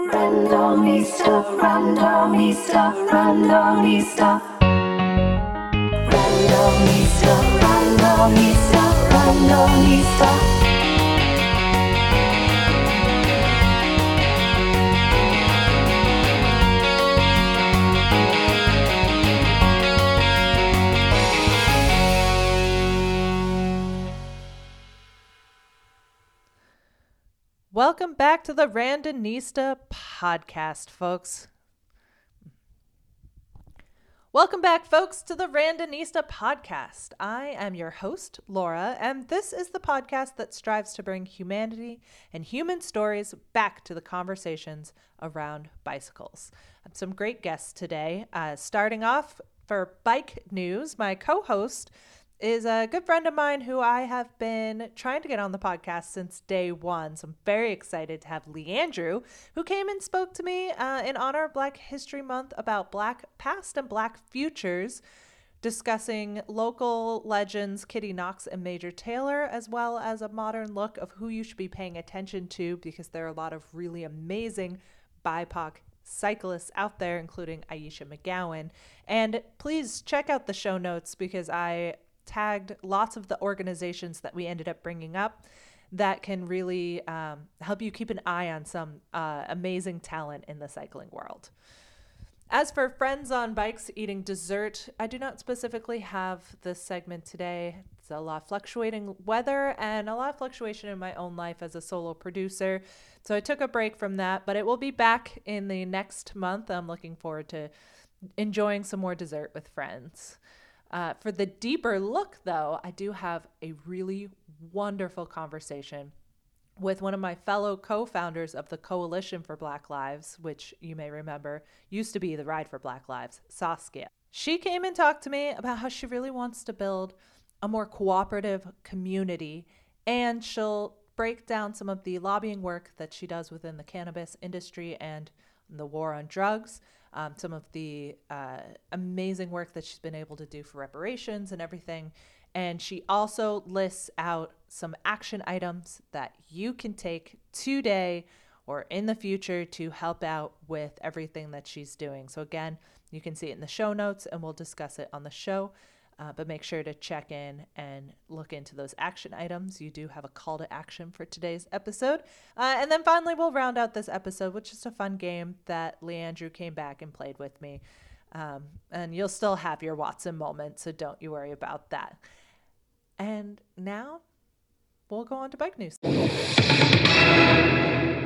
Randomista, randomista, randomista. Randomista, randomista, randomista. Welcome back to the Randonista podcast, folks. Welcome back, folks, to the Randonista podcast. I am your host, Laura, and this is the podcast that strives to bring humanity and human stories back to the conversations around bicycles. I have some great guests today. Uh, starting off for bike news, my co host, is a good friend of mine who I have been trying to get on the podcast since day one. So I'm very excited to have Leandrew, who came and spoke to me uh, in honor of Black History Month about Black past and Black futures, discussing local legends Kitty Knox and Major Taylor, as well as a modern look of who you should be paying attention to because there are a lot of really amazing BIPOC cyclists out there, including Ayesha McGowan. And please check out the show notes because I tagged lots of the organizations that we ended up bringing up that can really um, help you keep an eye on some uh, amazing talent in the cycling world. As for friends on bikes eating dessert, I do not specifically have this segment today. It's a lot of fluctuating weather and a lot of fluctuation in my own life as a solo producer. So I took a break from that, but it will be back in the next month. I'm looking forward to enjoying some more dessert with friends. Uh, for the deeper look, though, I do have a really wonderful conversation with one of my fellow co founders of the Coalition for Black Lives, which you may remember used to be the Ride for Black Lives, Saskia. She came and talked to me about how she really wants to build a more cooperative community, and she'll break down some of the lobbying work that she does within the cannabis industry and the war on drugs um, some of the uh, amazing work that she's been able to do for reparations and everything. And she also lists out some action items that you can take today or in the future to help out with everything that she's doing. So, again, you can see it in the show notes and we'll discuss it on the show. Uh, but make sure to check in and look into those action items. You do have a call to action for today's episode. Uh, and then finally, we'll round out this episode with just a fun game that Leandrew came back and played with me. Um, and you'll still have your Watson moment, so don't you worry about that. And now we'll go on to bike news.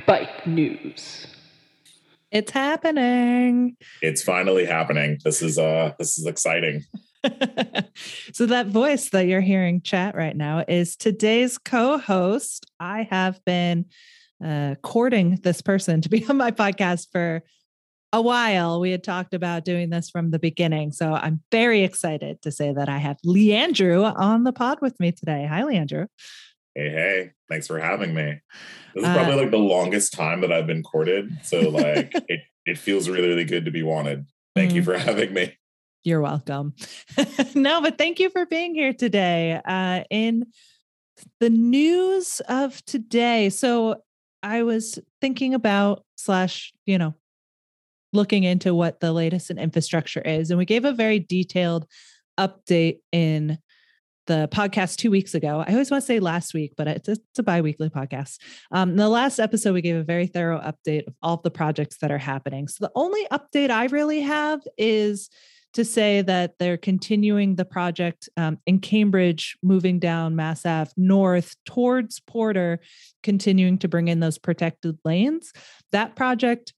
Bike news. It's happening. It's finally happening. This is uh this is exciting. so that voice that you're hearing chat right now is today's co-host. I have been uh, courting this person to be on my podcast for a while. We had talked about doing this from the beginning. So I'm very excited to say that I have Leandrew on the pod with me today. Hi, Leandrew. Hey, hey, thanks for having me. This is probably uh, like the longest time that I've been courted. So like it, it feels really, really good to be wanted. Thank mm. you for having me. You're welcome. no, but thank you for being here today. Uh, in the news of today, so I was thinking about slash, you know, looking into what the latest in infrastructure is, and we gave a very detailed update in the podcast two weeks ago. I always want to say last week, but it's a, it's a bi-weekly podcast. Um, the last episode, we gave a very thorough update of all of the projects that are happening. So the only update I really have is to say that they're continuing the project um, in Cambridge, moving down Mass Ave north towards Porter, continuing to bring in those protected lanes. That project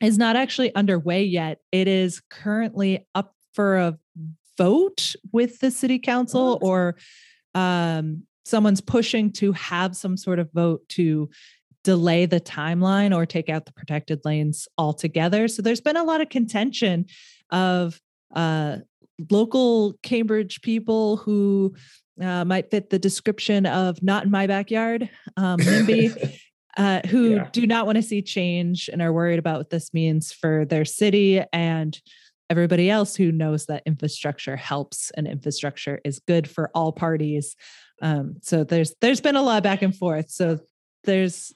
is not actually underway yet. It is currently up for a vote with the city council, or um, someone's pushing to have some sort of vote to delay the timeline or take out the protected lanes altogether. So there's been a lot of contention of uh, local Cambridge people who uh, might fit the description of not in my backyard, um, NIMBY, uh, who yeah. do not want to see change and are worried about what this means for their city and everybody else who knows that infrastructure helps and infrastructure is good for all parties. Um, so there's there's been a lot back and forth. So there's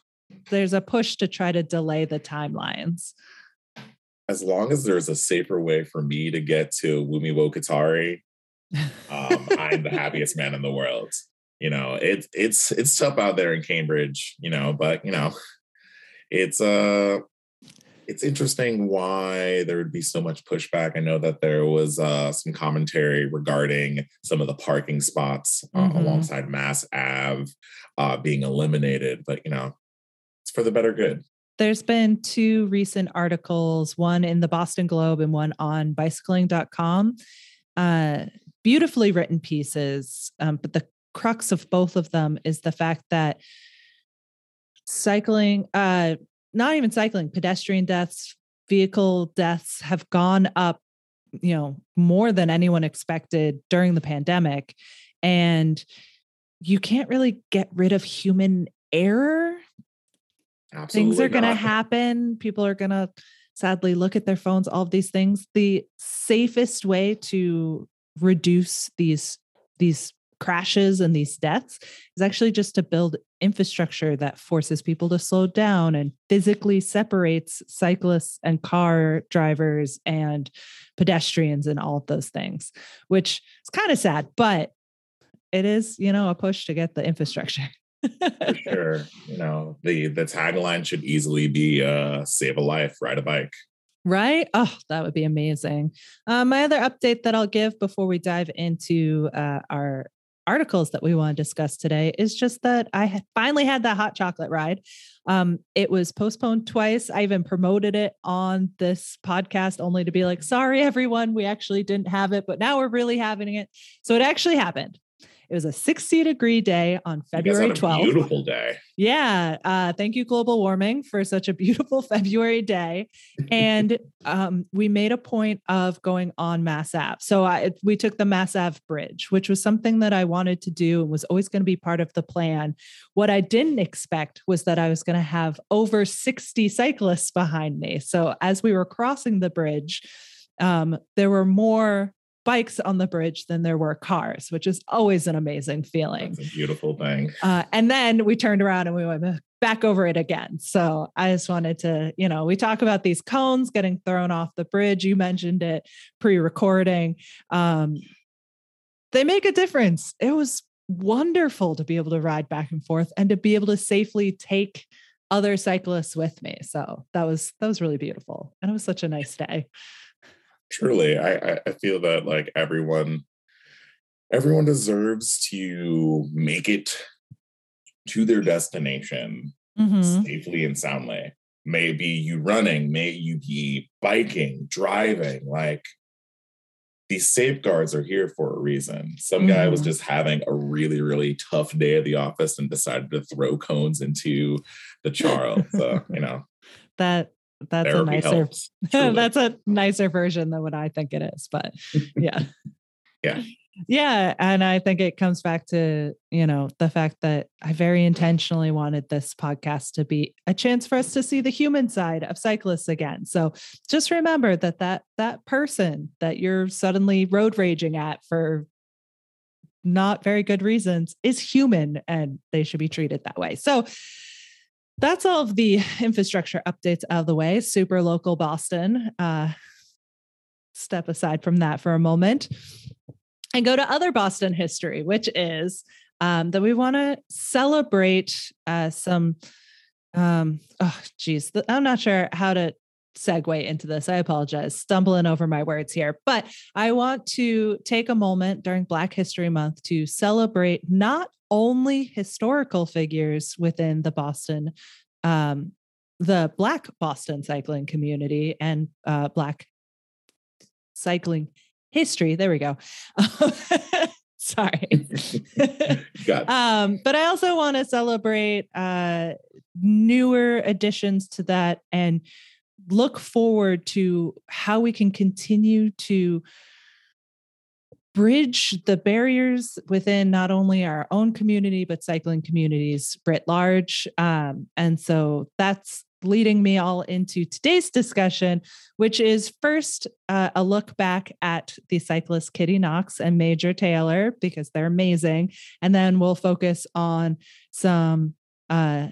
there's a push to try to delay the timelines. As long as there's a safer way for me to get to Wumi Wokatari, um, I'm the happiest man in the world. You know, it's it's it's tough out there in Cambridge, you know, but you know, it's uh it's interesting why there would be so much pushback. I know that there was uh, some commentary regarding some of the parking spots uh, Mhm. alongside Mass Ave uh, being eliminated, but you know, it's for the better good. There's been two recent articles, one in the Boston Globe and one on bicycling.com. Uh, beautifully written pieces. Um, but the crux of both of them is the fact that cycling, uh, not even cycling, pedestrian deaths, vehicle deaths have gone up, you know, more than anyone expected during the pandemic. And you can't really get rid of human error Absolutely things are going to happen. People are going to sadly look at their phones, all of these things. The safest way to reduce these these crashes and these deaths is actually just to build infrastructure that forces people to slow down and physically separates cyclists and car drivers and pedestrians and all of those things, which is kind of sad, but it is, you know, a push to get the infrastructure. for sure. You know, the the tagline should easily be uh save a life, ride a bike. Right? Oh, that would be amazing. Uh, my other update that I'll give before we dive into uh, our articles that we want to discuss today is just that I finally had that hot chocolate ride. Um, it was postponed twice. I even promoted it on this podcast only to be like, sorry, everyone, we actually didn't have it, but now we're really having it. So it actually happened. It was a 60 degree day on February 12th. Beautiful day. Yeah. Uh, thank you, global warming, for such a beautiful February day. And um, we made a point of going on Mass Ave. So I, we took the Mass Ave Bridge, which was something that I wanted to do and was always going to be part of the plan. What I didn't expect was that I was going to have over 60 cyclists behind me. So as we were crossing the bridge, um, there were more bikes on the bridge than there were cars, which is always an amazing feeling. Beautiful thing. Uh, and then we turned around and we went back over it again. So I just wanted to, you know, we talk about these cones getting thrown off the bridge. You mentioned it pre-recording. Um, they make a difference. It was wonderful to be able to ride back and forth and to be able to safely take other cyclists with me. So that was that was really beautiful, and it was such a nice day. Truly, I I- feel that like everyone everyone deserves to make it to their destination Mhm. safely and soundly. Maybe you running, may you be biking, driving, like these safeguards are here for a reason. Some guy was Mhm. just having a really, really tough day at the office and decided to throw cones into the Charles. So, you know, That that's a nicer helps. That's a nicer version than what I think it is, but yeah. Yeah. Yeah. And I think it comes back to, you know, the fact that I very intentionally wanted this podcast to be a chance for us to see the human side of cyclists again. So just remember that that that person that you're suddenly road raging at for not very good reasons is human and they should be treated that way. So that's all of the infrastructure updates out of the way. Super local Boston. Uh, step aside from that for a moment and go to other Boston history, which is um, that we want to celebrate uh, some. Um, oh, geez, I'm not sure how to segue into this. I apologize, stumbling over my words here, but I want to take a moment during Black History Month to celebrate not only historical figures within the Boston, um, the Black Boston cycling community and uh, Black cycling history. There we go. Sorry. Um, but I also want to celebrate uh, newer additions to that and look forward to how we can continue to bridge the barriers within not only our own community but cycling communities writ large. Um, and so that's leading me all into today's discussion which is first uh, a look back at the cyclists kitty knox and major taylor because they're amazing. And then we'll focus on some uh,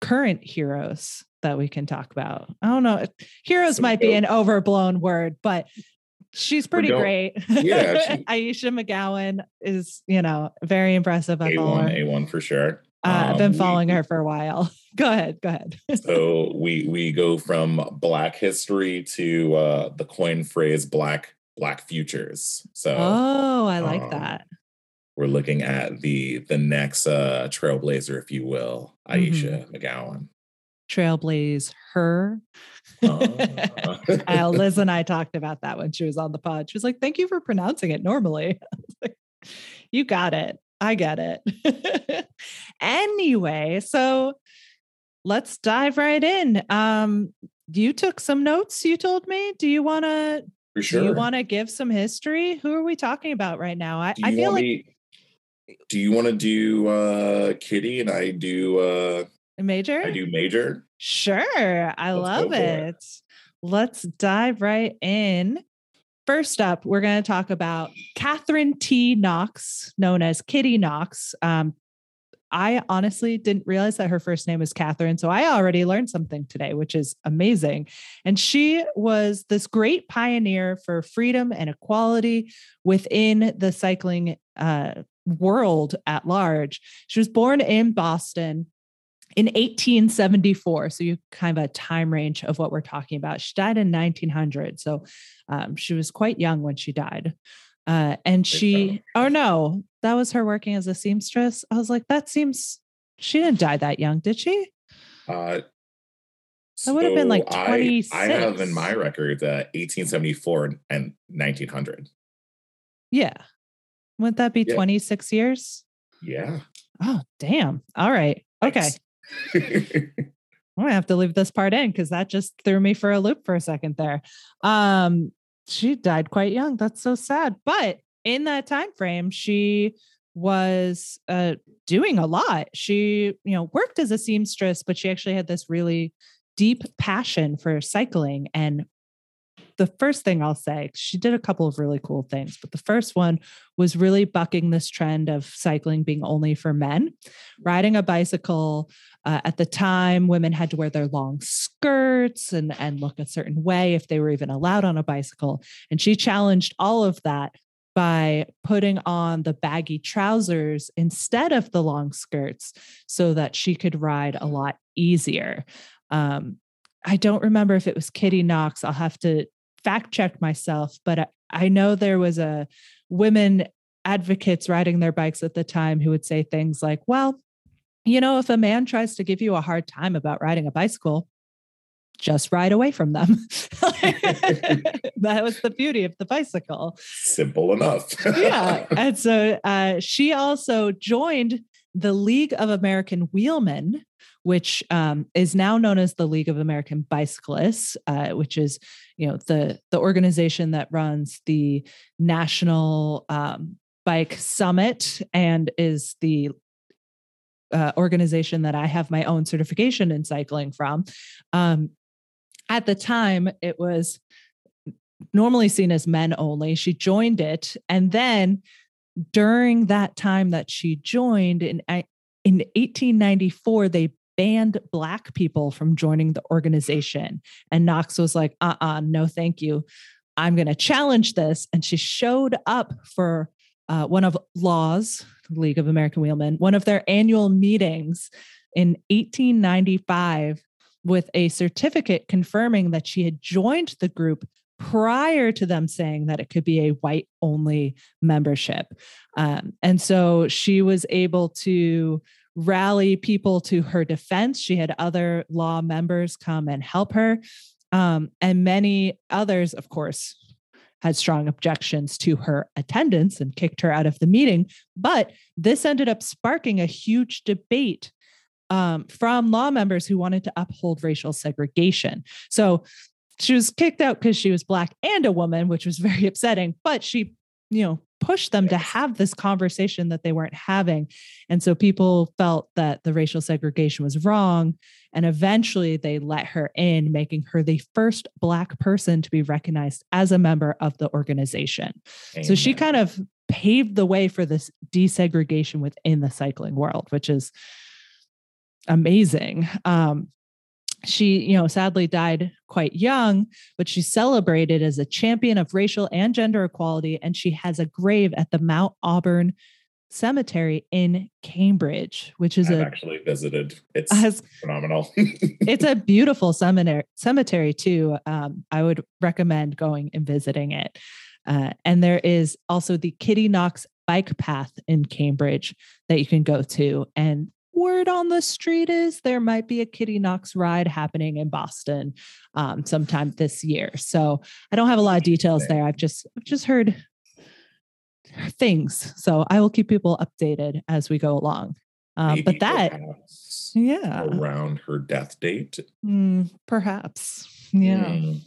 current heroes that we can talk about. I don't know. Heroes might be an overblown word, but she's pretty great. Yeah, she- Ayesha McGowan is, you know, very impressive. A one. A one for sure. Uh, I've been Um, we- following her for a while. Go ahead. Go ahead. So we we go from Black history to uh, the coin phrase Black Black futures. So oh, I like um, that. We're looking at the the next uh, trailblazer, if you will, Ayesha Mm-hmm. McGowan. Trailblaze her. Uh, Uh, Liz and I talked about that when she was on the pod. She was like, "Thank you for pronouncing it normally." Like, you got it. I get it. anyway, so let's dive right in. Um, you took some notes. You told me. Do you want to? for Do sure. you want to give some history? Who are we talking about right now? I, I feel like me? Do you want to do uh, Kitty and I do uh, major. I do Major? Sure. I Let's love it. it. Let's dive right in. First up, we're going to talk about Catherine T. Knox, known as Kitty Knox. Um, I honestly didn't realize that her first name was Catherine. So I already learned something today, which is amazing. And she was this great pioneer for freedom and equality within the cycling uh, world at large. She was born in Boston in 1874. So you kind of a time range of what we're talking about. She died in 1900. So um, she was quite young when she died. Uh, and she, oh no, that was her working as a seamstress. I was like, that seems, she didn't die that young, did she? Uh, That would have been like so I, I have in my records uh, 1874 and- and 1900. Yeah. Wouldn't that be Yeah. 26 years? Yeah. Oh, damn. All right. Okay. I'm gonna have to leave this part in because that just threw me for a loop for a second there. Um, she died quite young. That's so sad. But in that time frame, she was uh doing a lot. She, you know, worked as a seamstress, but she actually had this really deep passion for cycling. And the first thing I'll say, she did a couple of really cool things, but the first one was really bucking this trend of cycling being only for men. Riding a bicycle uh, at the time, women had to wear their long skirts and, and look a certain way if they were even allowed on a bicycle. And she challenged all of that by putting on the baggy trousers instead of the long skirts so that she could ride a lot easier. Um, I don't remember if it was Kitty Knox. I'll have to fact check myself, but I, I know there was a women advocates riding their bikes at the time who would say things like, well, you know, if a man tries to give you a hard time about riding a bicycle, just ride away from them. that was the beauty of the bicycle. Simple enough. Yeah. and so uh, she also joined the League of American Wheelmen, which um, is now known as the League of American Bicyclists, uh, which is, you know, the the organization that runs the National um, Bike Summit and is the uh, organization that I have my own certification in cycling from. Um, at the time, it was normally seen as men only. She joined it, and then during that time that she joined in in 1894, they banned black people from joining the organization. And Knox was like, "Uh, uh no, thank you. I'm going to challenge this." And she showed up for uh, one of Laws League of American Wheelmen, one of their annual meetings in 1895 with a certificate confirming that she had joined the group prior to them saying that it could be a white only membership. Um, and so she was able to rally people to her defense. She had other law members come and help her. Um, and many others, of course, had strong objections to her attendance and kicked her out of the meeting. But this ended up sparking a huge debate um, from law members who wanted to uphold racial segregation. So she was kicked out because she was black and a woman, which was very upsetting. But she, you know, pushed them to have this conversation that they weren't having. And so people felt that the racial segregation was wrong. And eventually they let her in, making her the first Black person to be recognized as a member of the organization. So she kind of paved the way for this desegregation within the cycling world, which is amazing. Um, she, you know, sadly died quite young, but she's celebrated as a champion of racial and gender equality. And she has a grave at the Mount Auburn Cemetery in Cambridge, which is I've a actually visited. It's has phenomenal. it's a beautiful seminary cemetery too. Um, I would recommend going and visiting it. Uh, and there is also the Kitty Knox bike path in Cambridge that you can go to. And word on the street is there might be a Kitty Knox ride happening in Boston um, sometime this year. So I don't have a lot of details there. I've just I've just heard things. So I will keep people updated as we go along. Maybe but that, yeah, around her death date. mm, perhaps, yeah. Mm,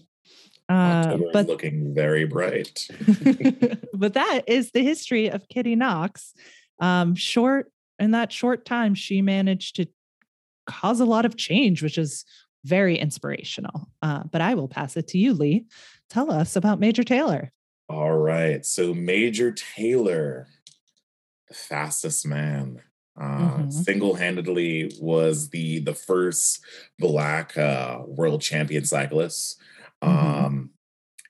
Uh, but looking very bright. but that is the history of Kitty Knox. Um, short in that short time, she managed to cause a lot of change, which is very inspirational. Uh, but I will pass it to you, Lee. Tell us about Major Taylor. All right. So Major Taylor, the fastest man, uh, Mhm. single-handedly was the the first black uh, world champion cyclist. Mhm. Um,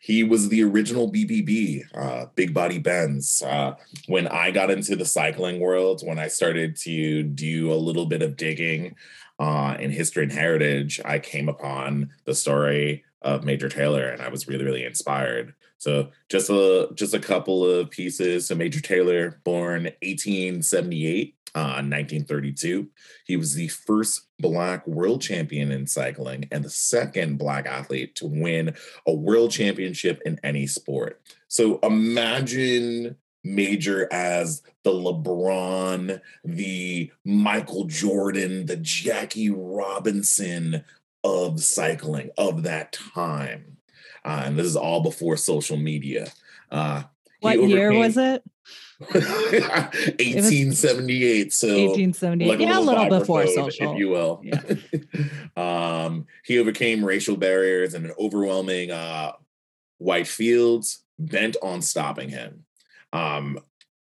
he was the original BBB, uh, Big Body Benz. Uh, when I got into the cycling world, when I started to do a little bit of digging uh, in history and heritage, I came upon the story of Major Taylor, and I was really, really inspired. So just a just a couple of pieces. So Major Taylor, born 1878, uh, 1932. He was the first black world champion in cycling and the second black athlete to win a world championship in any sport. So imagine Major as the LeBron, the Michael Jordan, the Jackie Robinson of cycling of that time. Uh, and this is all before social media. Uh, What year was it? 1878. So 1878. like yeah, a little before social. if you will. Yeah. um, he overcame racial barriers and an overwhelming uh, white fields bent on stopping him. Um,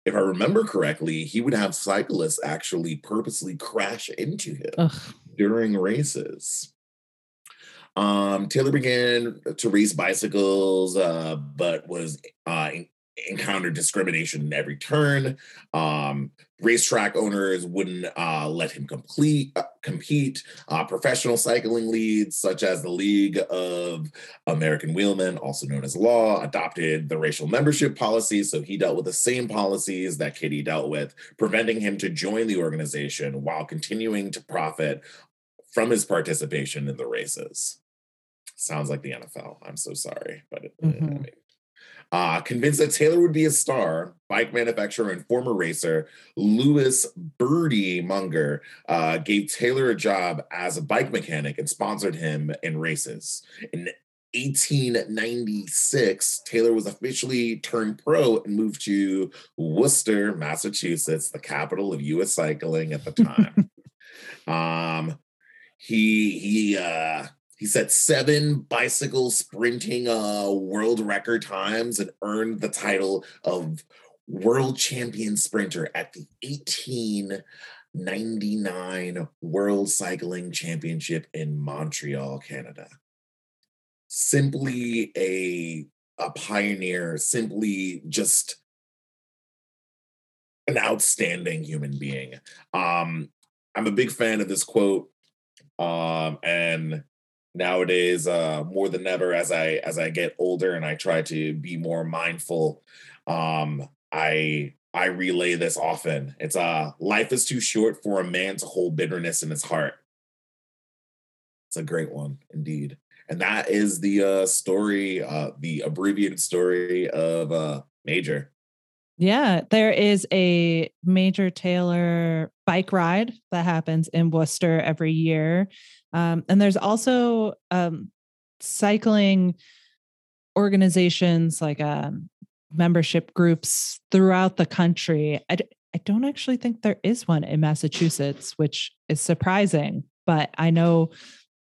if I remember correctly, he would have cyclists actually purposely crash into him Ugh. during races. Um, Taylor began to race bicycles, uh, but was uh, en- encountered discrimination in every turn. Um, racetrack owners wouldn't uh, let him complete uh, compete. Uh, professional cycling leagues, such as the League of American Wheelmen, also known as Law, adopted the racial membership policy. So he dealt with the same policies that Kitty dealt with, preventing him to join the organization while continuing to profit from his participation in the races. Sounds like the NFL. I'm so sorry, but it, Mhm. Uh, convinced that Taylor would be a star, bike manufacturer and former racer Louis Birdie Munger uh, gave Taylor a job as a bike mechanic and sponsored him in races. In 1896, Taylor was officially turned pro and moved to Worcester, Massachusetts, the capital of U.S. cycling at the time. um, he he uh, he set seven bicycle sprinting uh, world record times and earned the title of world champion sprinter at the 1899 World Cycling Championship in Montreal, Canada. Simply a a pioneer, simply just an outstanding human being. Um, I'm a big fan of this quote. Um, and nowadays, uh, more than ever, as I as I get older and I try to be more mindful, um, I I relay this often. It's uh life is too short for a man to hold bitterness in his heart. It's a great one indeed. And that is the uh story, uh the abbreviated story of uh Major. Yeah, there is a Major Taylor bike ride that happens in Worcester every year. Um, and there's also um, cycling organizations like um, membership groups throughout the country. I, d- I don't actually think there is one in Massachusetts, which is surprising. But I know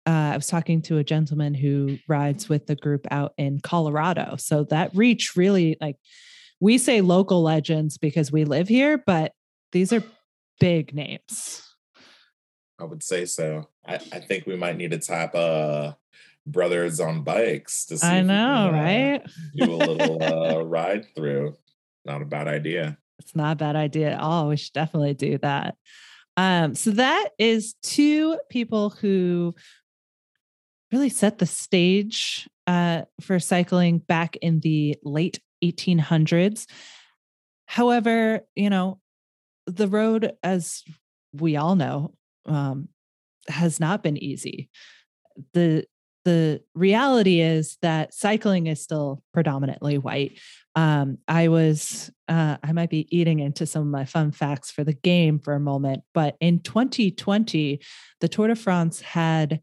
uh, I was talking to a gentleman who rides with the group out in Colorado. So that reach really like we say local legends because we live here, but these are big names. I would say so. I, I think we might need to tap uh brothers on bikes to see. I know, can, uh, right? do a little uh, ride through. Not a bad idea. It's not a bad idea at all. We should definitely do that. Um, so that is two people who really set the stage uh, for cycling back in the late 1800s. However, you know, the road, as we all know, um, has not been easy. The the reality is that cycling is still predominantly white. Um, I was, uh, I might be eating into some of my fun facts for the game for a moment, but in 2020, the Tour de France had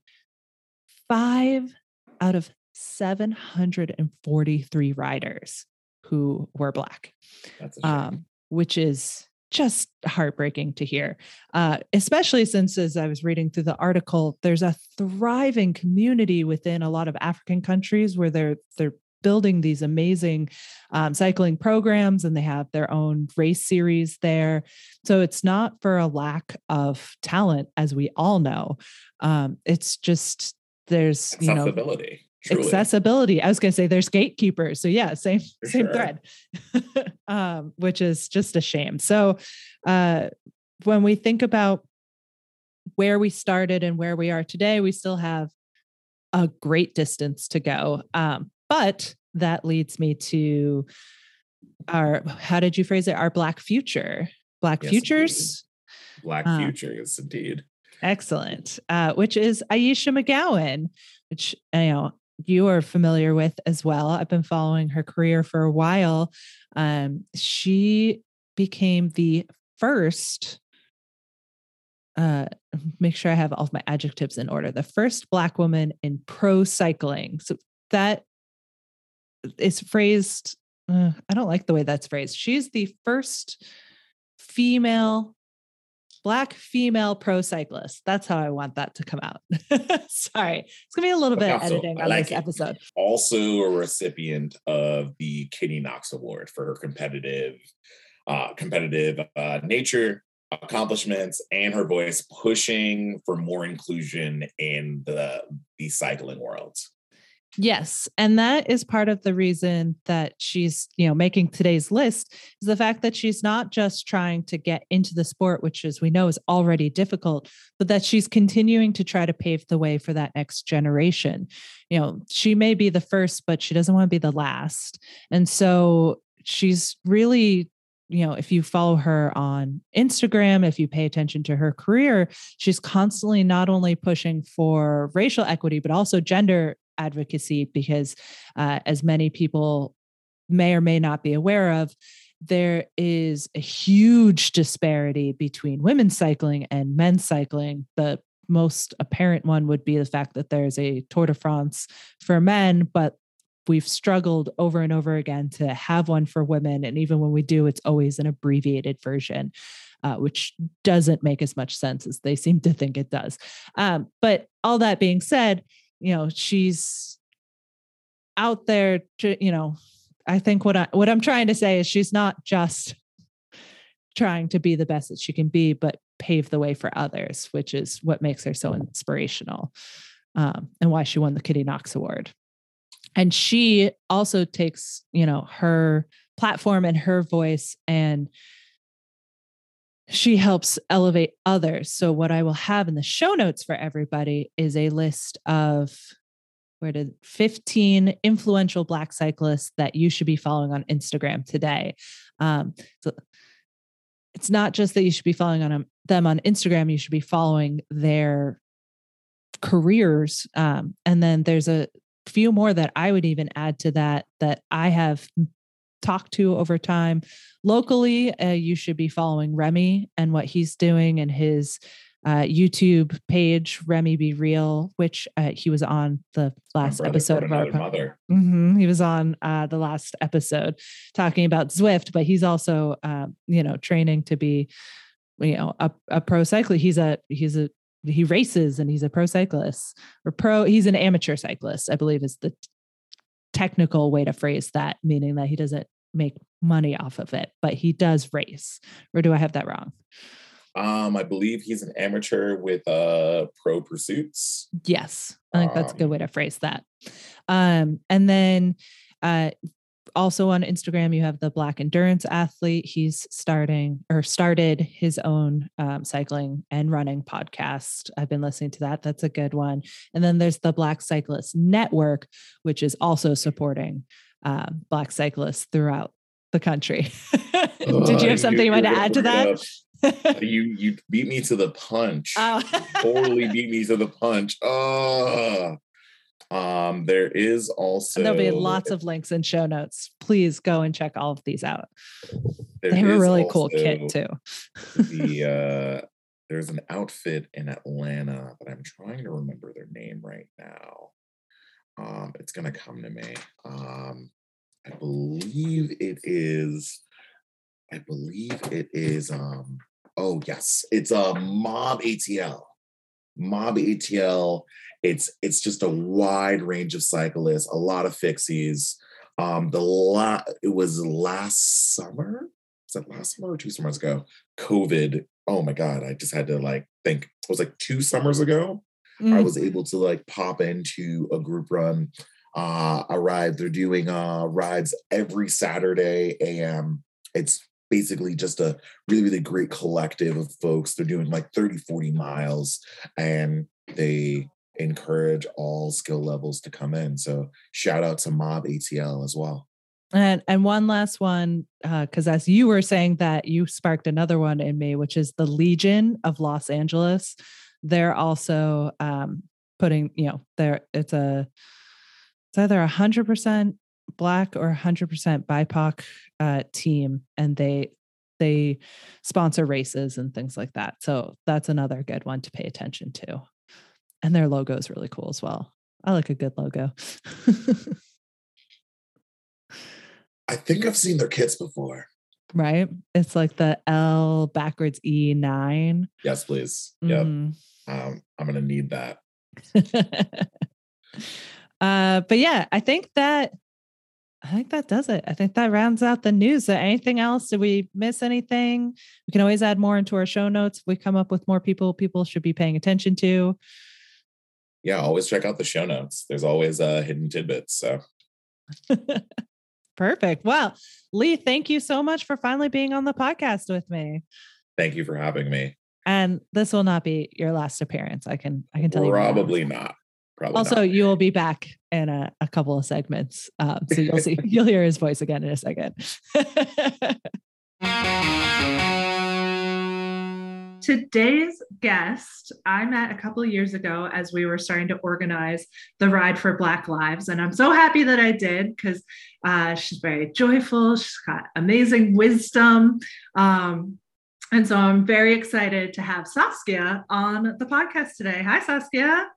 five out of 743 riders who were black, That's a shame. um, which is just heartbreaking to hear, uh, especially since, as I was reading through the article, there's a thriving community within a lot of African countries where they're they're building these amazing um, cycling programs and they have their own race series there. So it's not for a lack of talent, as we all know. Um, it's just there's you know accessibility. Truly. accessibility. I was going to say there's gatekeepers. So yeah, same For same sure. thread, um, which is just a shame. So uh, when we think about where we started and where we are today, we still have a great distance to go. Um, but that leads me to our how did you phrase it? Our black future, black Yes, futures. Black uh, futures, indeed. Excellent. Uh, which is Ayesha McGowan, which you know you are familiar with as well. I've been following her career for a while. Um, she became the first. Uh, make sure I have all of my adjectives in order. The first Black woman in pro cycling. So that is phrased. uh, I don't like the way that's phrased. She's the first female black female pro cyclist. That's how I want that to come out. Sorry. It's gonna be a little bit of editing on like this it. episode. Also a recipient of the Kitty Knox Award for her competitive, uh, competitive uh, nature, accomplishments, and her voice pushing for more inclusion in the the cycling world. Yes. And that is part of the reason that she's, you know, making today's list is the fact that she's not just trying to get into the sport, which as we know is already difficult, but that she's continuing to try to pave the way for that next generation. You know, she may be the first, but she doesn't want to be the last. And so she's really you know, if you follow her on Instagram, if you pay attention to her career, she's constantly not only pushing for racial equity, but also gender advocacy, because uh, as many people may or may not be aware of, there is a huge disparity between women's cycling and men's cycling. The most apparent one would be the fact that there's a Tour de France for men, but we've struggled over and over again to have one for women. And even when we do, it's always an abbreviated version. Uh, which doesn't make as much sense as they seem to think it does. Um, but all that being said, you know, she's out there, to, you know, I think what I what I'm trying to say is she's not just trying to be the best that she can be, but pave the way for others, which is what makes her so inspirational um, and why she won the Kitty Knox Award. And she also takes, you know, her platform and her voice and she helps elevate others. So what I will have in the show notes for everybody is a list of where did 15 influential black cyclists that you should be following on Instagram today. Um, so it's not just that you should be following on them on Instagram, you should be following their careers. Um, and then there's a few more that I would even add to that that I have talked to over time. Locally, uh, you should be following Remy and what he's doing and his uh, YouTube page, Remy Be Real, which uh, he was on the last brother episode of our mother. Mhm. He was on uh, the last episode talking about Zwift, but he's also, um, you know, training to be, you know, a, a pro cyclist. He's a he's a he races and he's a pro cyclist or pro. He's an amateur cyclist, I believe, is the technical way to phrase that, meaning that he doesn't make money off of it, but he does race. Or do I have that wrong? Um, I believe he's an amateur with uh pro pursuits. Yes, I think that's a good Um, way to phrase that. Um, and then uh, also on Instagram, you have the Black Endurance Athlete. He's starting or started his own um, cycling and running podcast. I've been listening to that. That's a good one. And then there's the Black Cyclist Network, which is also supporting um, Black cyclists throughout the country. Did you Uh, have something you you're to add to that? you you beat me to the punch. Oh. totally beat me to the punch. Oh. Um, there is also And there'll be lots of links in show notes. Please go and check all of these out. They have a really cool kit too. The uh there's an outfit in Atlanta, but I'm trying to remember their name right now. Um, it's gonna come to me. Um, I believe it is. I believe it is. Um, oh yes, it's a Mob ATL. Mob ATL. It's it's just a wide range of cyclists, a lot of fixies. Um, the la- it was last summer. Was that last summer or two summers ago? COVID. Oh my god, I just had to like think. It was like two summers ago. I Mm. was able to like pop into a group run, uh, a ride. They're doing uh rides every Saturday AM. It's basically just a really, really great collective of folks. They're doing like 30, 40 miles and they encourage all skill levels to come in. So shout out to Mob ATL as well. And and one last one, because as you were saying that, you sparked another one in me, which is the Legion of Los Angeles. They're also um, putting, you know, there it's a it's either a hundred percent black or a hundred percent BIPOC uh, team, and they they sponsor races and things like that. So that's another good one to pay attention to. And their logo is really cool as well. I like a good logo. I think I've seen their kits before. right? It's like the L backwards E nine. Yes, please. Yep. Um, I'm gonna need that. uh, but yeah, I think that I think that does it. I think that rounds out the news. Uh, anything else? Did we miss anything? We can always add more into our show notes. If we come up with more people, people should be paying attention to. Yeah, always check out the show notes. There's always uh hidden tidbits. So Perfect. Well, Lee, thank you so much for finally being on the podcast with me. thank you for having me. And this will not be your last appearance. I can I can tell you. Probably not. Probably also not. you will be back in a, a couple of segments um, so you'll see you'll hear his voice again in a second Today's guest, I met a couple of years ago as we were starting to organize the Ride for Black Lives. And I'm so happy that I did because uh, she's very joyful. She's got amazing wisdom. Um, and so I'm very excited to have Saskia on the podcast today. Hi, Saskia.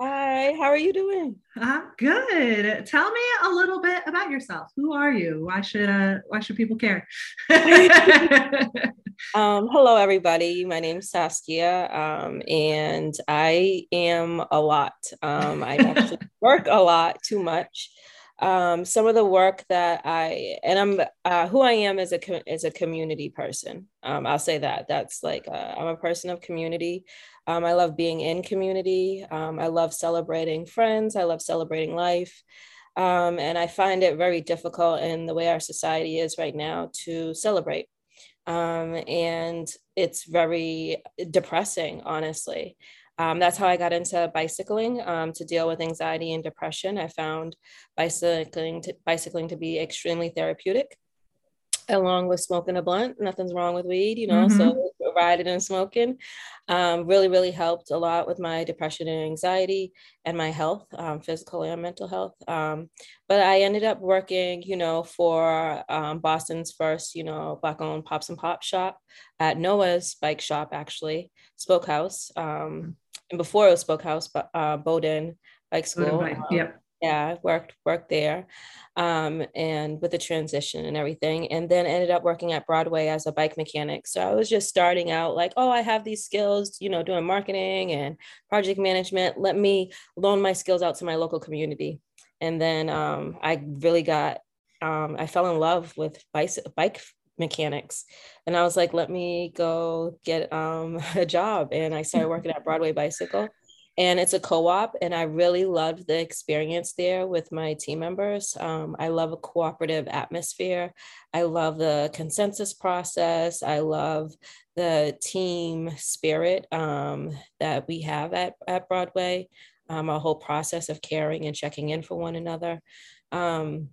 Hi, how are you doing? I'm good. Tell me a little bit about yourself. Who are you? Why should uh, why should people care? Um, hello, everybody. My name is Saskia, um, and I am a lot. Um, I actually work a lot, too much. Um, some of the work that I and I'm uh, who I am as a co- as a community person. Um, I'll say that that's like uh, I'm a person of community. Um, I love being in community. Um, I love celebrating friends. I love celebrating life. Um, and I find it very difficult in the way our society is right now to celebrate. Um, and it's very depressing, honestly. Um, that's how I got into bicycling um, to deal with anxiety and depression. I found bicycling to, bicycling to be extremely therapeutic, along with smoking a blunt. Nothing's wrong with weed, you know. So riding and smoking um, really, really helped a lot with my depression and anxiety and my health, um, physical and mental health. Um, but I ended up working, you know, for um, Boston's first, you know, black-owned Pops and Pop shop at Noah's bike shop, actually, Spoke House. Um, and before it was Spoke House, but uh, Bowdoin Bike School. Um, Yep. yeah, I worked worked there, um, and with the transition and everything, and then ended up working at Broadway as a bike mechanic. So I was just starting out like, oh, I have these skills, you know, doing marketing and project management. Let me loan my skills out to my local community, and then um, I really got, um, I fell in love with bike bike mechanics. And i was like let me go get um, a job. And i started working at broadway bicycle. And it's a co-op and i really loved the experience there with my team members. Um, i love a cooperative atmosphere. I love the consensus process. I love the team spirit um, that we have at, at broadway. Um, our whole process of caring and checking in for one another. Um,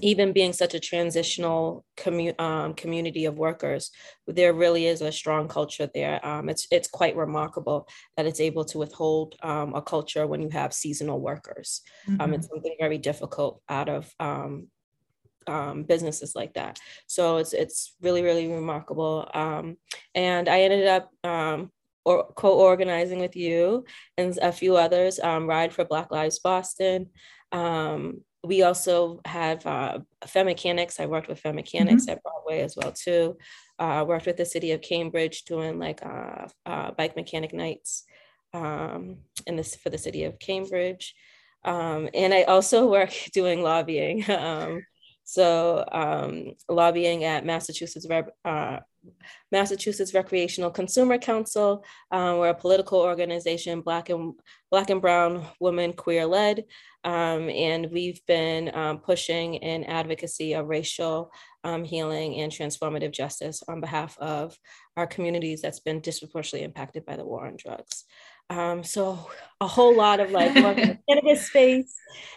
even being such a transitional commu- um, community of workers, there really is a strong culture there. Um, it's it's quite remarkable that it's able to withhold um, a culture when you have seasonal workers. Mm-hmm. it's something very difficult out of um, um, businesses like that. So it's it's really really remarkable. Um, and I ended up or co-organizing with you and a few others, Ride for Black Lives Boston. Um, we also have uh, Mechanics. I worked with Mechanics mm-hmm. at Broadway as well too. I uh, worked with the city of Cambridge doing like uh, uh, bike mechanic nights um, in this for the city of Cambridge. Um, and I also work doing lobbying. um, so um, lobbying at Massachusetts uh, Massachusetts Recreational Consumer Council. Um, we're a political organization, Black and Black and Brown women queer led, um, and we've been um, pushing in advocacy of racial um, healing and transformative justice on behalf of our communities that's been disproportionately impacted by the war on drugs. Um, so a whole lot of like work in the cannabis space,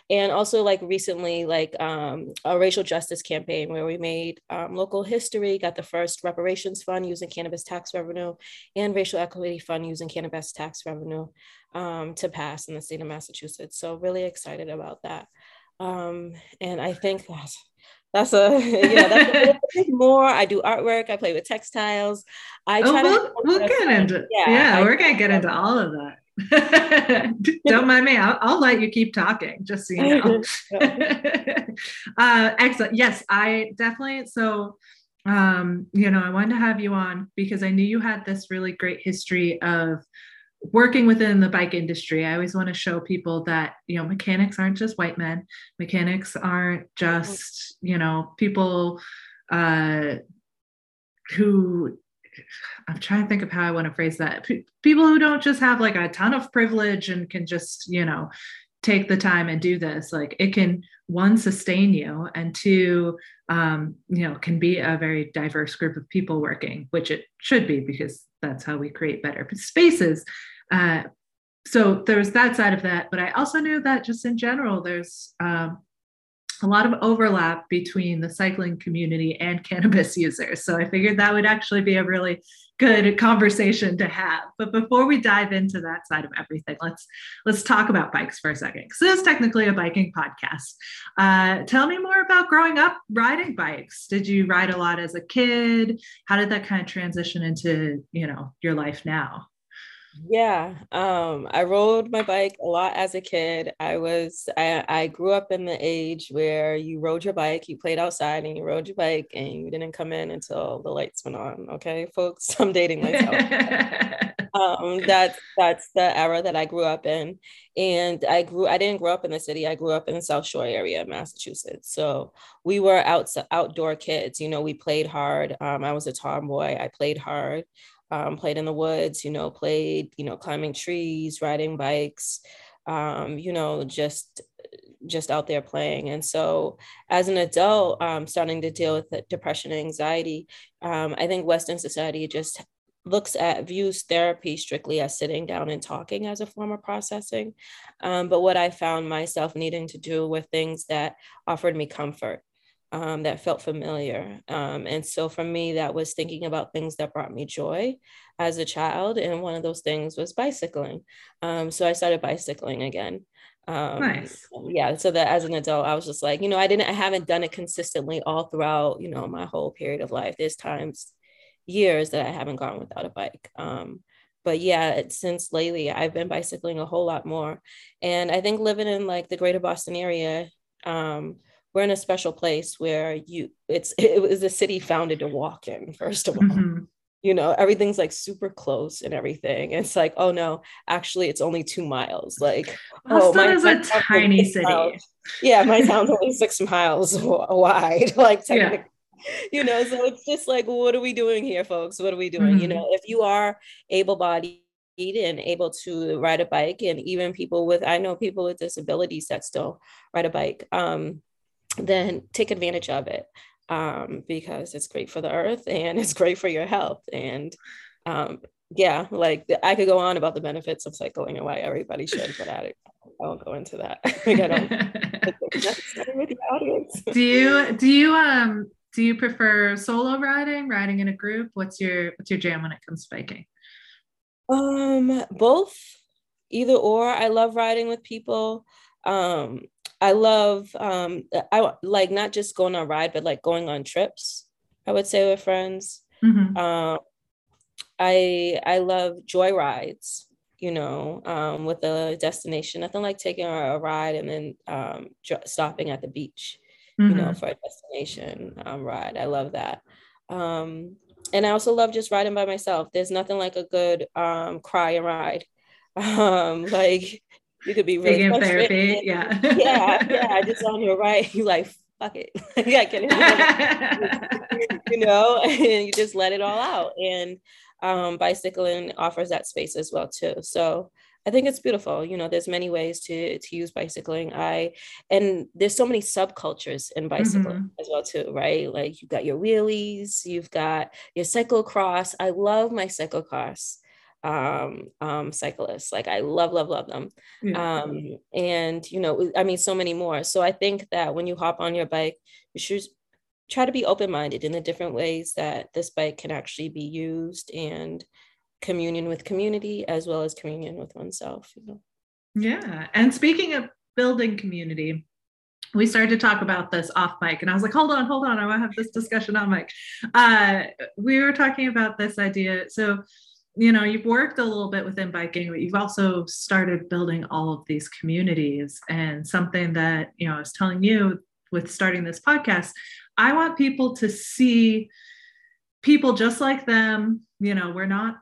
and also like recently like um, a racial justice campaign where we made um, local history, got the first reparations fund using cannabis tax revenue, and racial equity fund using cannabis tax revenue um, to pass in the state of Massachusetts. So really excited about that. Um, and I think that's that's a yeah that's a more. I do artwork i play with textiles. I oh, we'll, we'll get into yeah, yeah we're gonna get into all of that. Don't mind me I'll, I'll, let you keep talking just so you know. Uh, excellent. Yes i definitely so um, you know i wanted to have you on because i knew you had this really great history of working within the bike industry, I always want to show people that, you know, mechanics aren't just white men. Mechanics aren't just, you know, people uh, who I'm trying to think of how I want to phrase that. P- people who don't just have like a ton of privilege and can just, you know, take the time and do this. Like it can one sustain you, and two, um, you know, can be a very diverse group of people working, which it should be because that's how we create better spaces. Uh, so there's that side of that, but I also knew that just in general, there's um, a lot of overlap between the cycling community and cannabis users. So I figured that would actually be a really good conversation to have. But before we dive into that side of everything, let's let's talk about bikes for a second. Because this is technically a biking podcast. Uh, tell me more about growing up riding bikes. Did you ride a lot as a kid? How did that kind of transition into you know your life now? Yeah, um, I rode my bike a lot as a kid. I was I, I grew up in the age where you rode your bike, you played outside, and you rode your bike, and you didn't come in until the lights went on. Okay, folks, I'm dating myself. um, that's that's the era that I grew up in, and I grew. I didn't grow up in the city. I grew up in the South Shore area of Massachusetts. So we were out outdoor kids. You know, we played hard. Um, I was a tomboy. I played hard um, played in the woods, you know, played, you know, climbing trees, riding bikes, um, you know, just just out there playing. And so as an adult, um, starting to deal with depression and anxiety, um, I think Western society just looks at views therapy strictly as sitting down and talking as a form of processing. Um, but what I found myself needing to do were things that offered me comfort um, that felt familiar. Um, and so for me, that was thinking about things that brought me joy as a child. And one of those things was bicycling. Um, so I started bicycling again. Um, nice. Yeah. So that as an adult, I was just like, you know, I didn't, I haven't done it consistently all throughout, you know, my whole period of life. There's times, years that I haven't gone without a bike. Um, but yeah, since lately, I've been bicycling a whole lot more. And I think living in like the greater Boston area, um, we're in a special place where you it's it was a city founded to walk in first of all mm-hmm. you know everything's like super close and everything it's like oh no actually it's only two miles like Boston oh my is a tiny city miles. yeah my town's only six miles wide like technically. Yeah you know, so it's just like, what are we doing here, folks? What are we doing? You Mhm. know, if you are able-bodied and able to ride a bike, and even people with, I know people with disabilities that still ride a bike, um, then take advantage of it um, because it's great for the earth and it's great for your health. And um, yeah, like I could go on about the benefits of cycling and why everybody should, but I, I won't go into that. like I don't with the audience. do you do you um do you prefer solo riding, riding in a group? What's your what's your jam when it comes to biking? Um, both, either or. I love riding with people. Um, I love um, I like not just going on a ride, but like going on trips. I would say with friends. Mhm. Um, I I love joy rides. You know, um, with a destination. Nothing like taking a, ride and then um, dr- stopping at the beach. You know, Mhm. for a destination um, ride. I love that. Um, and I also love just riding by myself. There's nothing like a good um, cry and ride. Um, like you could be really therapy, yeah. yeah, yeah. Just on your right, you like fuck it. yeah, can, you know, and you just let it all out. And um, bicycling offers that space as well too. So I think it's beautiful. You know, there's many ways to to use bicycling. I and there's so many subcultures in bicycling as well too, right? Like you've got your wheelies, you've got your cyclocross. I love my cyclocross um um cyclists like i love love love them Yeah. um and you know i mean so many more so i think that when you hop on your bike you should try to be open-minded in the different ways that this bike can actually be used and communion with community as well as communion with oneself you know Yeah. And speaking of building community, we started to talk about this off mic, and I was like, hold on, hold on, I want to have this discussion on mic. Uh, we were talking about this idea. So, you know, you've worked a little bit within biking, but you've also started building all of these communities. And something that, you know, I was telling you with starting this podcast, I want people to see people just like them. You know, we're not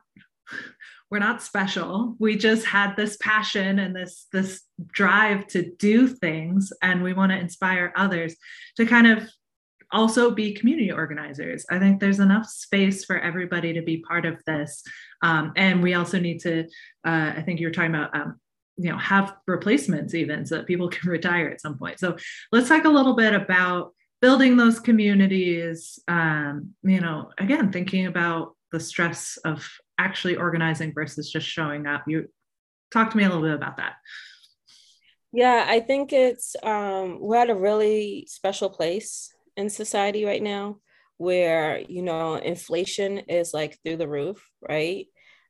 we're not special we just had this passion and this this drive to do things and we want to inspire others to kind of also be community organizers. I think there's enough space for everybody to be part of this. Um, and we also need to uh, i think you were talking about um, you know have replacements even so that people can retire at some point. So let's talk a little bit about building those communities um, you know again thinking about the stress of actually organizing versus just showing up. You talk to me a little bit about that. Yeah i think it's um we're at a really special place in society right now where you know inflation is like through the roof right?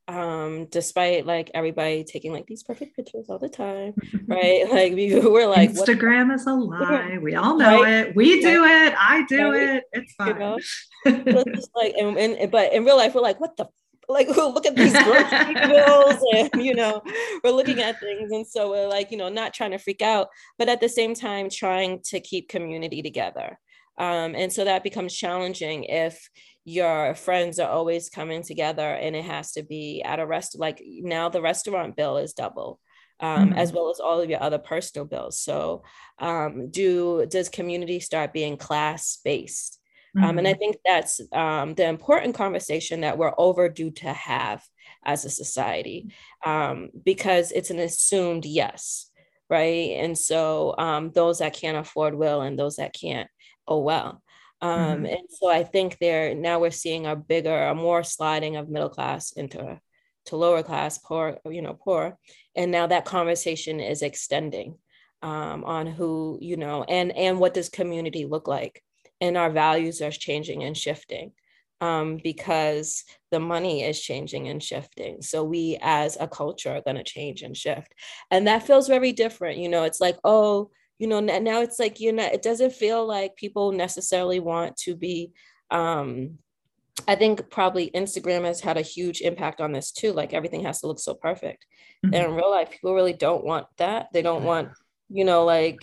Um despite like everybody taking like these perfect pictures all the time right? Like we were like what- instagram is a lie. We all know Right? it. We do it. I do Right? it. It's you fine. Know So it's like and, and but in real life we're like what the like look at these grocery bills and you know we're looking at things. And so we're like you know not trying to freak out but at the same time trying to keep community together um, and so that becomes challenging if your friends are always coming together and it has to be at a rest like now the restaurant bill is double um, Mhm. as well as all of your other personal bills so um, do does community start being class based um, and I Mhm. think that's um, the important conversation that we're overdue to have as a society um, because it's an assumed yes, right? And so um, those that can't afford will, and those that can't, oh well. Um, Mhm. And so I think there now we're seeing a bigger, a more sliding of middle class into to lower class, poor, you know, poor, and now that conversation is extending um, on who you know, and and what does community look like? and our values are changing and shifting um, because the money is changing and shifting. So we as a culture are going to change and shift. And that feels very different. You know, it's like, oh, you know, now it's like, you know, it doesn't feel like people necessarily want to be. Um, I think probably Instagram has had a huge impact on this too. Like everything has to look so perfect. Mhm. And in real life, people really don't want that. They don't want, you know, like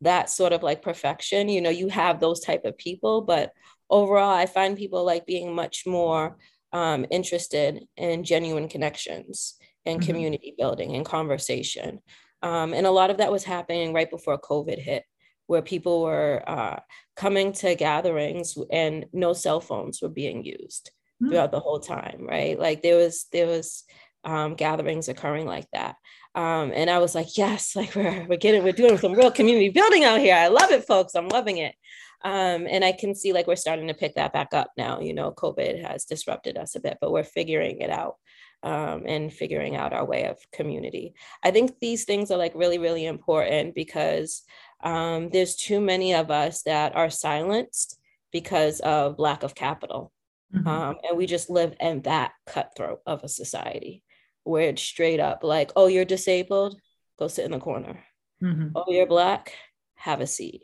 that sort of like perfection you know you have those type of people but overall i find people like being much more um, interested in genuine connections and Mhm. community building and conversation um, and a lot of that was happening right before covid hit where people were uh, coming to gatherings and no cell phones were being used Hmm. throughout the whole time, right? Like there was there was um, gatherings occurring like that. Um, and I was like, yes, like we're we're getting we're doing some real community building out here. I love it, folks. I'm loving it. Um, and I can see like we're starting to pick that back up now. You know, COVID has disrupted us a bit, but we're figuring it out um, and figuring out our way of community. I think these things are like really, really important because um, there's too many of us that are silenced because of lack of capital. Mhm. Um, and we just live in that cutthroat of a society where it's straight up like, oh, you're disabled, go sit in the corner. Mhm. Oh, you're black, have a seat.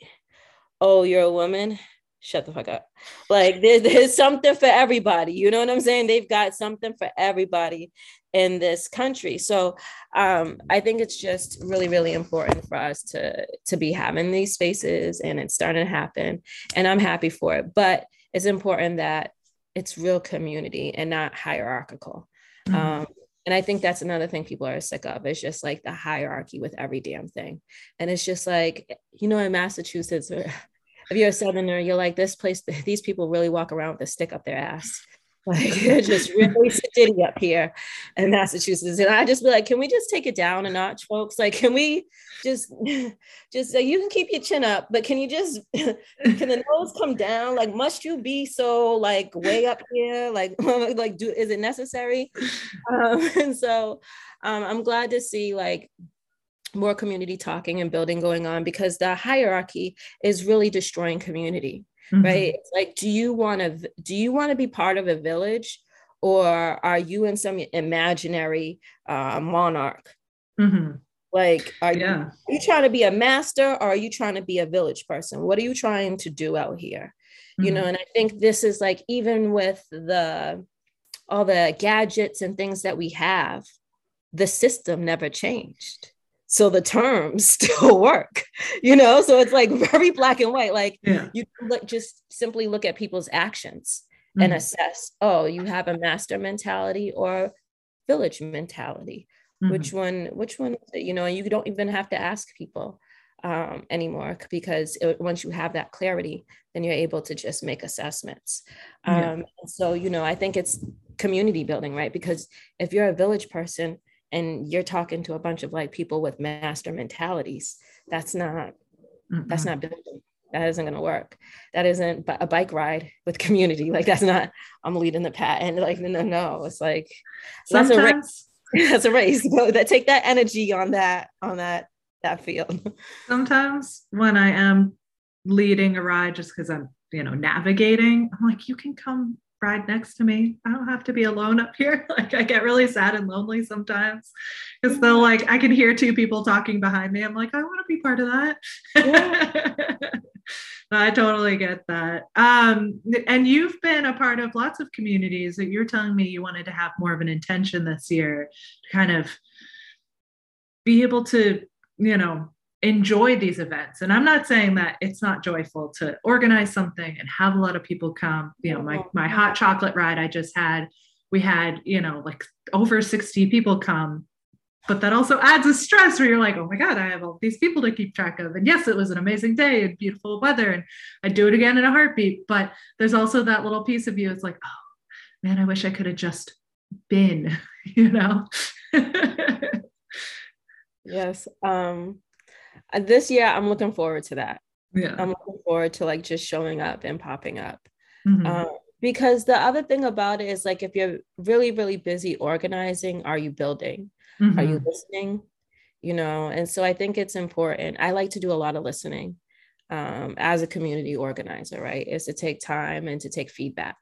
Oh, you're a woman, shut the fuck up. Like there, there's something for everybody. You know what I'm saying? They've got something for everybody in this country. So um, I think it's just really, really important for us to to be having these spaces, and it's starting to happen, and I'm happy for it. But it's important that it's real community and not hierarchical. Mhm. Um, and I think that's another thing people are sick of. It's just like the hierarchy with every damn thing. And it's just like, you know, in Massachusetts, if you're a Southerner, you're like, this place, these people really walk around with a stick up their ass. Like just really shitty up here in Massachusetts. And I just be like, can we just take it down a notch, folks? Like, can we just, just you can keep your chin up, but can you just, can the nose come down? Like, must you be so like way up here? Like, like, do is it necessary? Um, and so, um, I'm glad to see like more community talking and building going on because the hierarchy is really destroying community Mhm. right it's like do you want to do you want to be part of a village or are you in some imaginary uh, monarch Mhm. like are you, are you trying to be a master or are you trying to be a village person what are you trying to do out here you know Mhm. and i think this is like even with the all the gadgets and things that we have the system never changed so the terms still work you know so it's like very black and white like Yeah. you look just simply look at people's actions and Mhm. assess oh you have a master mentality or village mentality Mhm. which one which one is it? you know you don't even have to ask people um, anymore because it, once you have that clarity then you're able to just make assessments Yeah. um, so you know i think it's community building right because if you're a village person and you're talking to a bunch of like people with master mentalities that's not that's Mhm. not building. That isn't going to work. That isn't a bike ride with community. Like that's not i'm leading the pat and like no no no. It's like that's a race that's a race. Go that take that energy on that on that that field. Sometimes when I am leading a ride just because I'm, you know, navigating, I'm like, you can come ride next to me. I don't have to be alone up here. Like I get really sad and lonely sometimes because they'll like I can hear two people talking behind me. I'm like, I want to be part of that. Yeah. I totally get that. Um, and you've been a part of lots of communities that you're telling me you wanted to have more of an intention this year to kind of be able to, you know, enjoy these events. And I'm not saying that it's not joyful to organize something and have a lot of people come. You know, my my hot chocolate ride I just had, we had, you know, like over 60 people come. But that also adds a stress where you're like, oh my God, I have all these people to keep track of. And yes, it was an amazing day and beautiful weather. And I'd do it again in a heartbeat. But there's also that little piece of you. It's like, oh man, I wish I could have just been, you know? yes um this year i'm looking forward to that. Yeah. i'm looking forward to like just showing up and popping up. Mhm. um, because the other thing about it is like if you're really really busy organizing are you building? Are you Mhm. listening? You know and so i think it's important. I like to do a lot of listening um, as a community organizer right? Is to take time and to take feedback.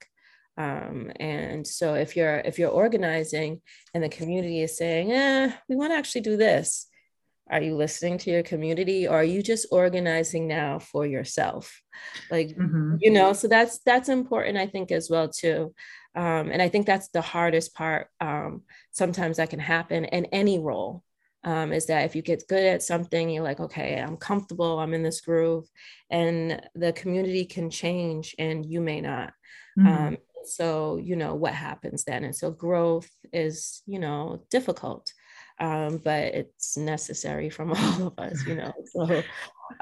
Um, and so if you're if you're organizing and the community is saying eh, we want to actually do this are you listening to your community or are you just organizing now for yourself? Like Mhm. you know so that's that's important i think as well too. Um, and i think that's the hardest part um, sometimes that can happen in any role um, is that if you get good at something you're like okay i'm comfortable i'm in this groove and the community can change and you may not. Mhm. um, so you know what happens then? And so growth is you know difficult um, but it's necessary from all of us you know so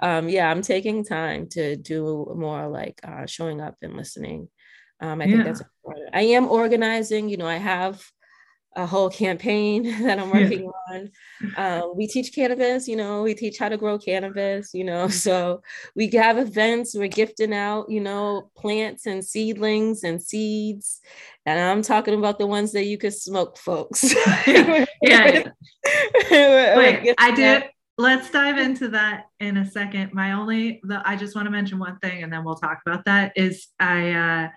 um, yeah, I'm taking time to do more like uh, showing up and listening. Um, I think that's important. I am organizing. You know, I have a whole campaign that I'm Yeah. working on. Um, we teach cannabis, you know, we teach how to grow cannabis, you know, so we have events, we're gifting out, you know, plants and seedlings and seeds. And I'm talking about the ones that you could smoke, folks. Yeah. We're Wait, I did. Let's dive into that in a second. My only, the I just want to mention one thing, and then we'll talk about that. Is I, uh,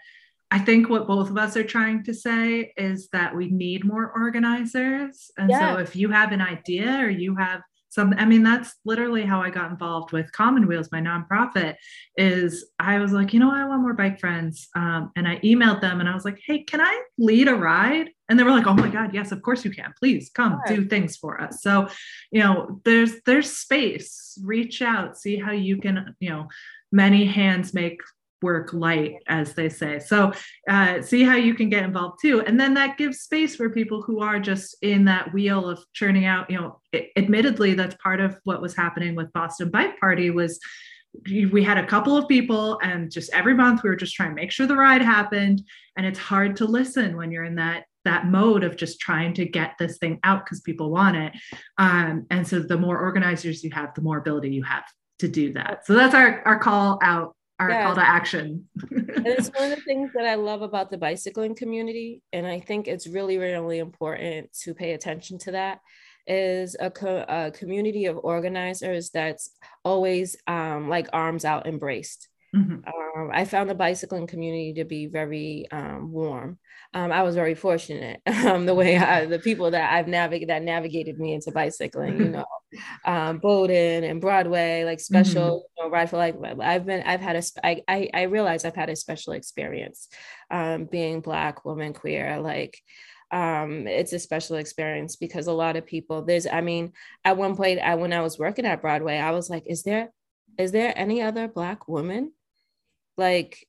I think what both of us are trying to say is that we need more organizers, and Yeah. so if you have an idea or you have some, I mean, that's literally how I got involved with Common Wheels, my nonprofit. Is I was like, you know, I want more bike friends, um, and I emailed them, and I was like, hey, can I lead a ride? And they were like, oh my god, yes, of course you can. Please come Sure. do things for us. So you know there's there's space reach out see how you can you know many hands make work light as they say. So uh, see how you can get involved too. And then that gives space for people who are just in that wheel of churning out you know admittedly that's part of what was happening with boston bike party was we had a couple of people and just every month we were just trying to make sure the ride happened. And it's hard to listen when you're in that that mode of just trying to get this thing out because people want it. Um, and so the more organizers you have the more ability you have to do that. So that's our our call out our Yeah. call to action and it's one of the things that I love about the bicycling community, and I think it's really, really important to pay attention to that. Is a, co- a community of organizers that's always um, like arms out, embraced. Mhm. Um, I found the bicycling community to be very um, warm. Um, I was very fortunate um, the way I, the people that I've navigated that navigated me into bicycling, you know, um, Bowdoin and Broadway, like special, you know, ride for like I've been, I've had a, I, I, I realize I've had a special experience um, being Black, woman, queer, like um it's a special experience because a lot of people there's i mean at one point i when i was working at broadway i was like is there is there any other black woman like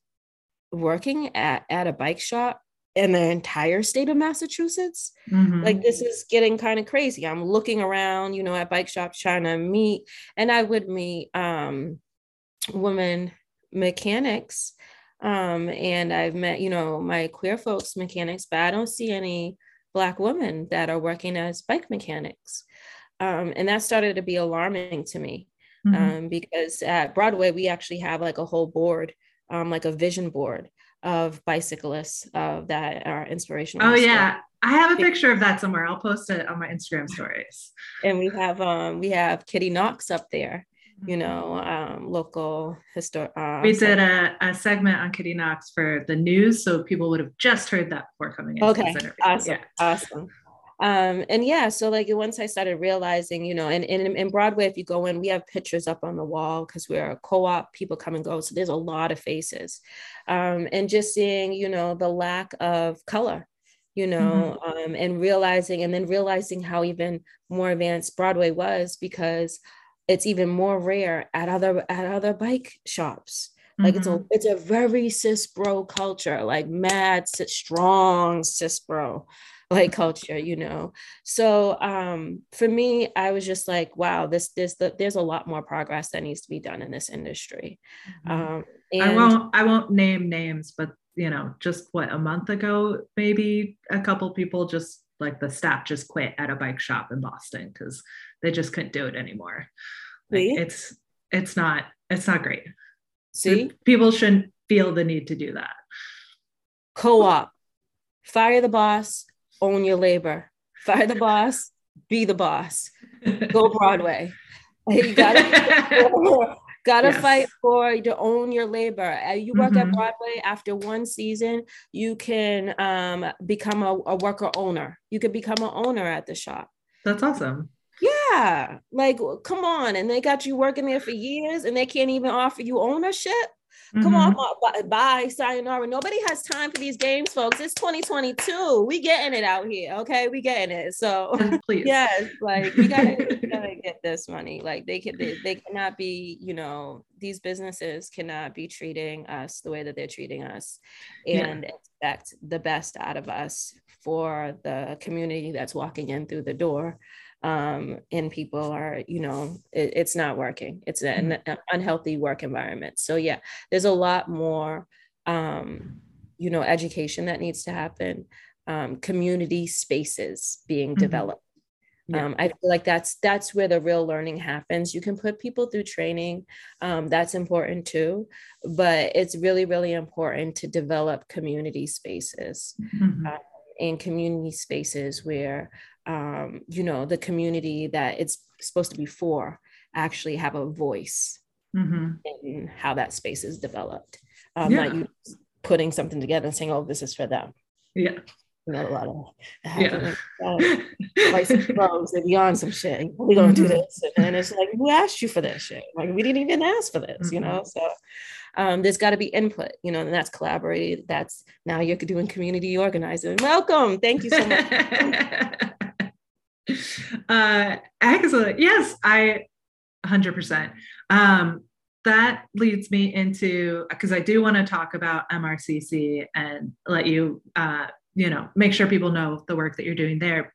working at at a bike shop in the entire state of massachusetts Mhm. like this is getting kind of crazy i'm looking around you know at bike shops trying to meet and i would meet um women mechanics um and i've met you know my queer folks mechanics but i don't see any black women that are working as bike mechanics um and that started to be alarming to me Mhm. um, because at Broadway we actually have like a whole board, um, like a vision board of bicyclists uh, that are inspirational. oh stuff. yeah i have a picture of that somewhere i'll post it on my instagram stories and we have um, we have Kitty Knox up there, you know, um, local histor. Uh, we did a, a segment on kitty knox for the news so people would have just heard that before coming in Okay, awesome, yeah awesome. Um, and yeah, so like once I started realizing, you know, and, and in Broadway, if you go in, we have pictures up on the wall because we're a co-op, people come and go. So there's a lot of faces. Um, and just seeing, you know, the lack of color, you know, um, and realizing, and then realizing how even more advanced Broadway was because it's even more rare at other at other bike shops. Like it's a it's a very cis bro culture, like mad cis, strong cis bro like culture, you know. So um for me, I was just like, wow, this this the, there's a lot more progress that needs to be done in this industry. Mhm. Um I won't I won't name names, but you know, just what a month ago, maybe a couple people just like the staff just quit at a bike shop in Boston because they just couldn't do it anymore. Like, it's it's not it's not great. see People shouldn't feel the need to do that. co-op, fire the boss, own your labor. Fire the boss, be the boss. Go Broadway. You gotta gotta Yes. fight for to own your labor. Uh, You work at Mhm. Broadway after one season, you can um, become a, a worker owner. You could become an owner at the shop. That's awesome. Yeah, like come on, and they got you working there for years, and they can't even offer you ownership. Come on, mm-hmm. bye, bye, sayonara. Nobody has time for these games, folks. It's 2022. We getting it out here, okay? We getting it. So. Please. yes, like we gotta, we gotta get this money. Like they can, they, they cannot be, you know, these businesses cannot be treating us the way that they're treating us, Yeah. and expect the best out of us for the community that's walking in through the door. Um, and people are, you know, it, it's not working. It's an, Mm-hmm. an unhealthy work environment. So yeah, there's a lot more, um, you know, education that needs to happen. Um, community spaces being Mhm. developed. Yeah. Um, I feel like that's that's where the real learning happens. You can put people through training, um, that's important too, but it's really really important to develop community spaces Mhm. and community spaces where um, you know the community that it's supposed to be for actually have a voice Mhm. in how that space is developed. Um, Yeah. Not you putting something together and saying, "Oh, this is for them." Yeah. You know, a lot of Yeah. vice pros they be on some shit. We're gonna do Mhm. this, and then it's like, who asked you for this shit? Like we didn't even ask for this, you Mhm. know. So um, there's got to be input, you know, and that's collaborated. That's now you're doing community organizing. Welcome, thank you so much. uh, excellent. Yes, I 100%. Um, that leads me into because I do want to talk about MRCC and let you, uh, you know, make sure people know the work that you're doing there.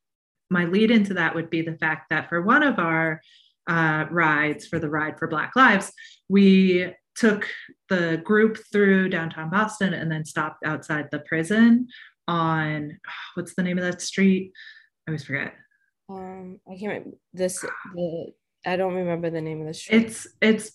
My lead into that would be the fact that for one of our uh, rides for the Ride for Black Lives, we took the group through downtown Boston and then stopped outside the prison on what's the name of that street? I always forget. Um, I can't remember this. The I don't remember the name of the street. It's it's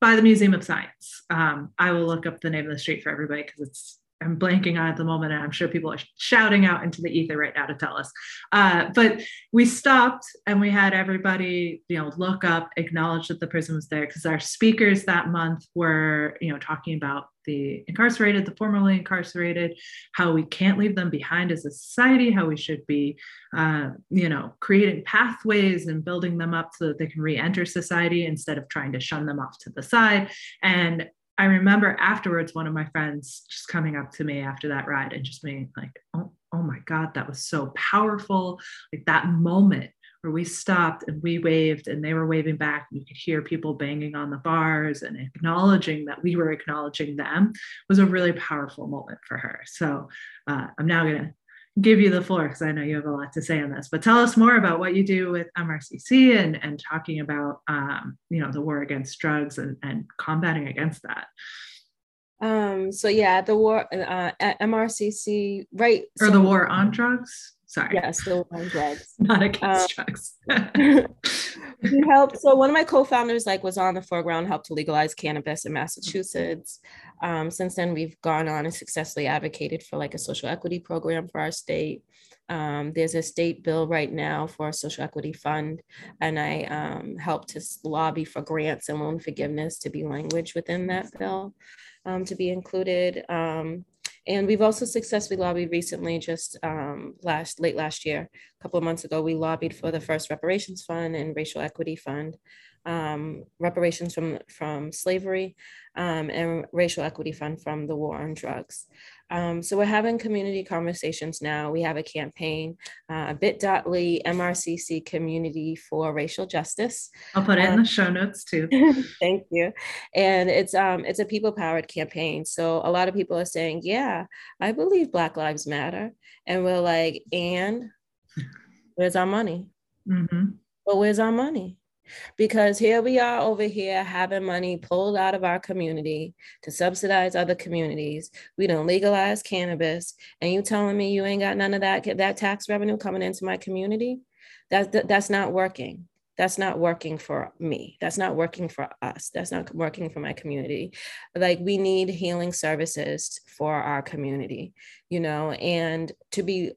by the Museum of Science. Um, I will look up the name of the street for everybody because it's I'm blanking on at the moment, and I'm sure people are shouting out into the ether right now to tell us. Uh, but we stopped and we had everybody, you know, look up, acknowledge that the prison was there because our speakers that month were, you know, talking about the incarcerated, the formerly incarcerated, how we can't leave them behind as a society, how we should be, uh, you know, creating pathways and building them up so that they can re-enter society instead of trying to shun them off to the side. And I remember afterwards, one of my friends just coming up to me after that ride and just being like, oh, oh my God, that was so powerful. Like that moment where we stopped and we waved and they were waving back. You could hear people banging on the bars and acknowledging that we were acknowledging them was a really powerful moment for her. So uh, I'm now going to give you the floor because I know you have a lot to say on this. But tell us more about what you do with MRCC and and talking about um, you know the war against drugs and and combating against that. Um, so yeah, the war uh, at MRCC, right? Or so- the war on drugs. Sorry, Yes, the war on drugs. not against Um, drugs. we helped. So one of my co-founders like was on the foreground, helped to legalize cannabis in Massachusetts. Um, since then, we've gone on and successfully advocated for like a social equity program for our state. Um, there's a state bill right now for a social equity fund, and I um, helped to lobby for grants and loan forgiveness to be language within that bill um, to be included. And we've also successfully lobbied recently, just um, last late last year, a couple of months ago, we lobbied for the first reparations fund and racial equity fund, um, reparations from from slavery, um, and racial equity fund from the war on drugs. Um, so we're having community conversations now. We have a campaign, uh, bit.ly MRCC Community for Racial Justice. I'll put it in um, the show notes too. Thank you. And it's um it's a people powered campaign. So a lot of people are saying, "Yeah, I believe Black Lives Matter," and we're like, "And where's our money? Mm-hmm. But where's our money?" Because here we are over here having money pulled out of our community to subsidize other communities. We don't legalize cannabis, and you telling me you ain't got none of that that tax revenue coming into my community? That, that that's not working. That's not working for me. That's not working for us. That's not working for my community. Like we need healing services for our community you know? And to be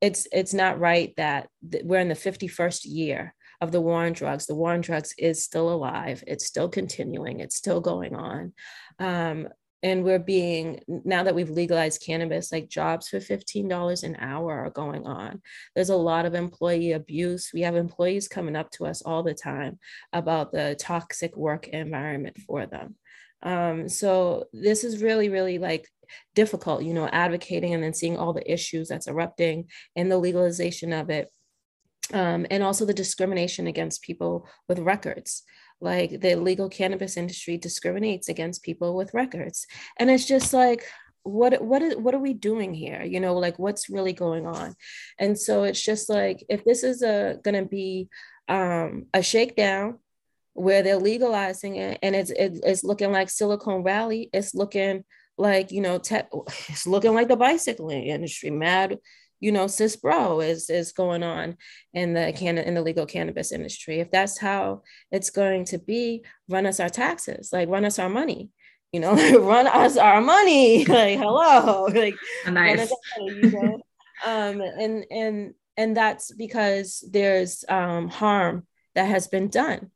it's it's not right that th- we're in the 51st year of the war on drugs. The war on drugs is still alive. It's still continuing. It's still going on. Um, and we're being now that we've legalized cannabis like jobs for $15 an hour are going on. There's a lot of employee abuse. We have employees coming up to us all the time about the toxic work environment for them. Um, so this is really really like difficult you know advocating and then seeing all the issues that's erupting and the legalization of it um, and also the discrimination against people with records. Like the legal cannabis industry discriminates against people with records. And it's just like what what is what are we doing here? You know like what's really going on? And so it's just like if this is a going to be um a shakedown where they're legalizing it and it's it's looking like silicon valley it's looking like you know tech it's looking like the bicycling industry mad you know cis bro is is going on in the can in the legal cannabis industry if that's how it's going to be run us our taxes like run us our money you know run us our money like hello like nice. money, you know um and and and that's because there's um harm that has been done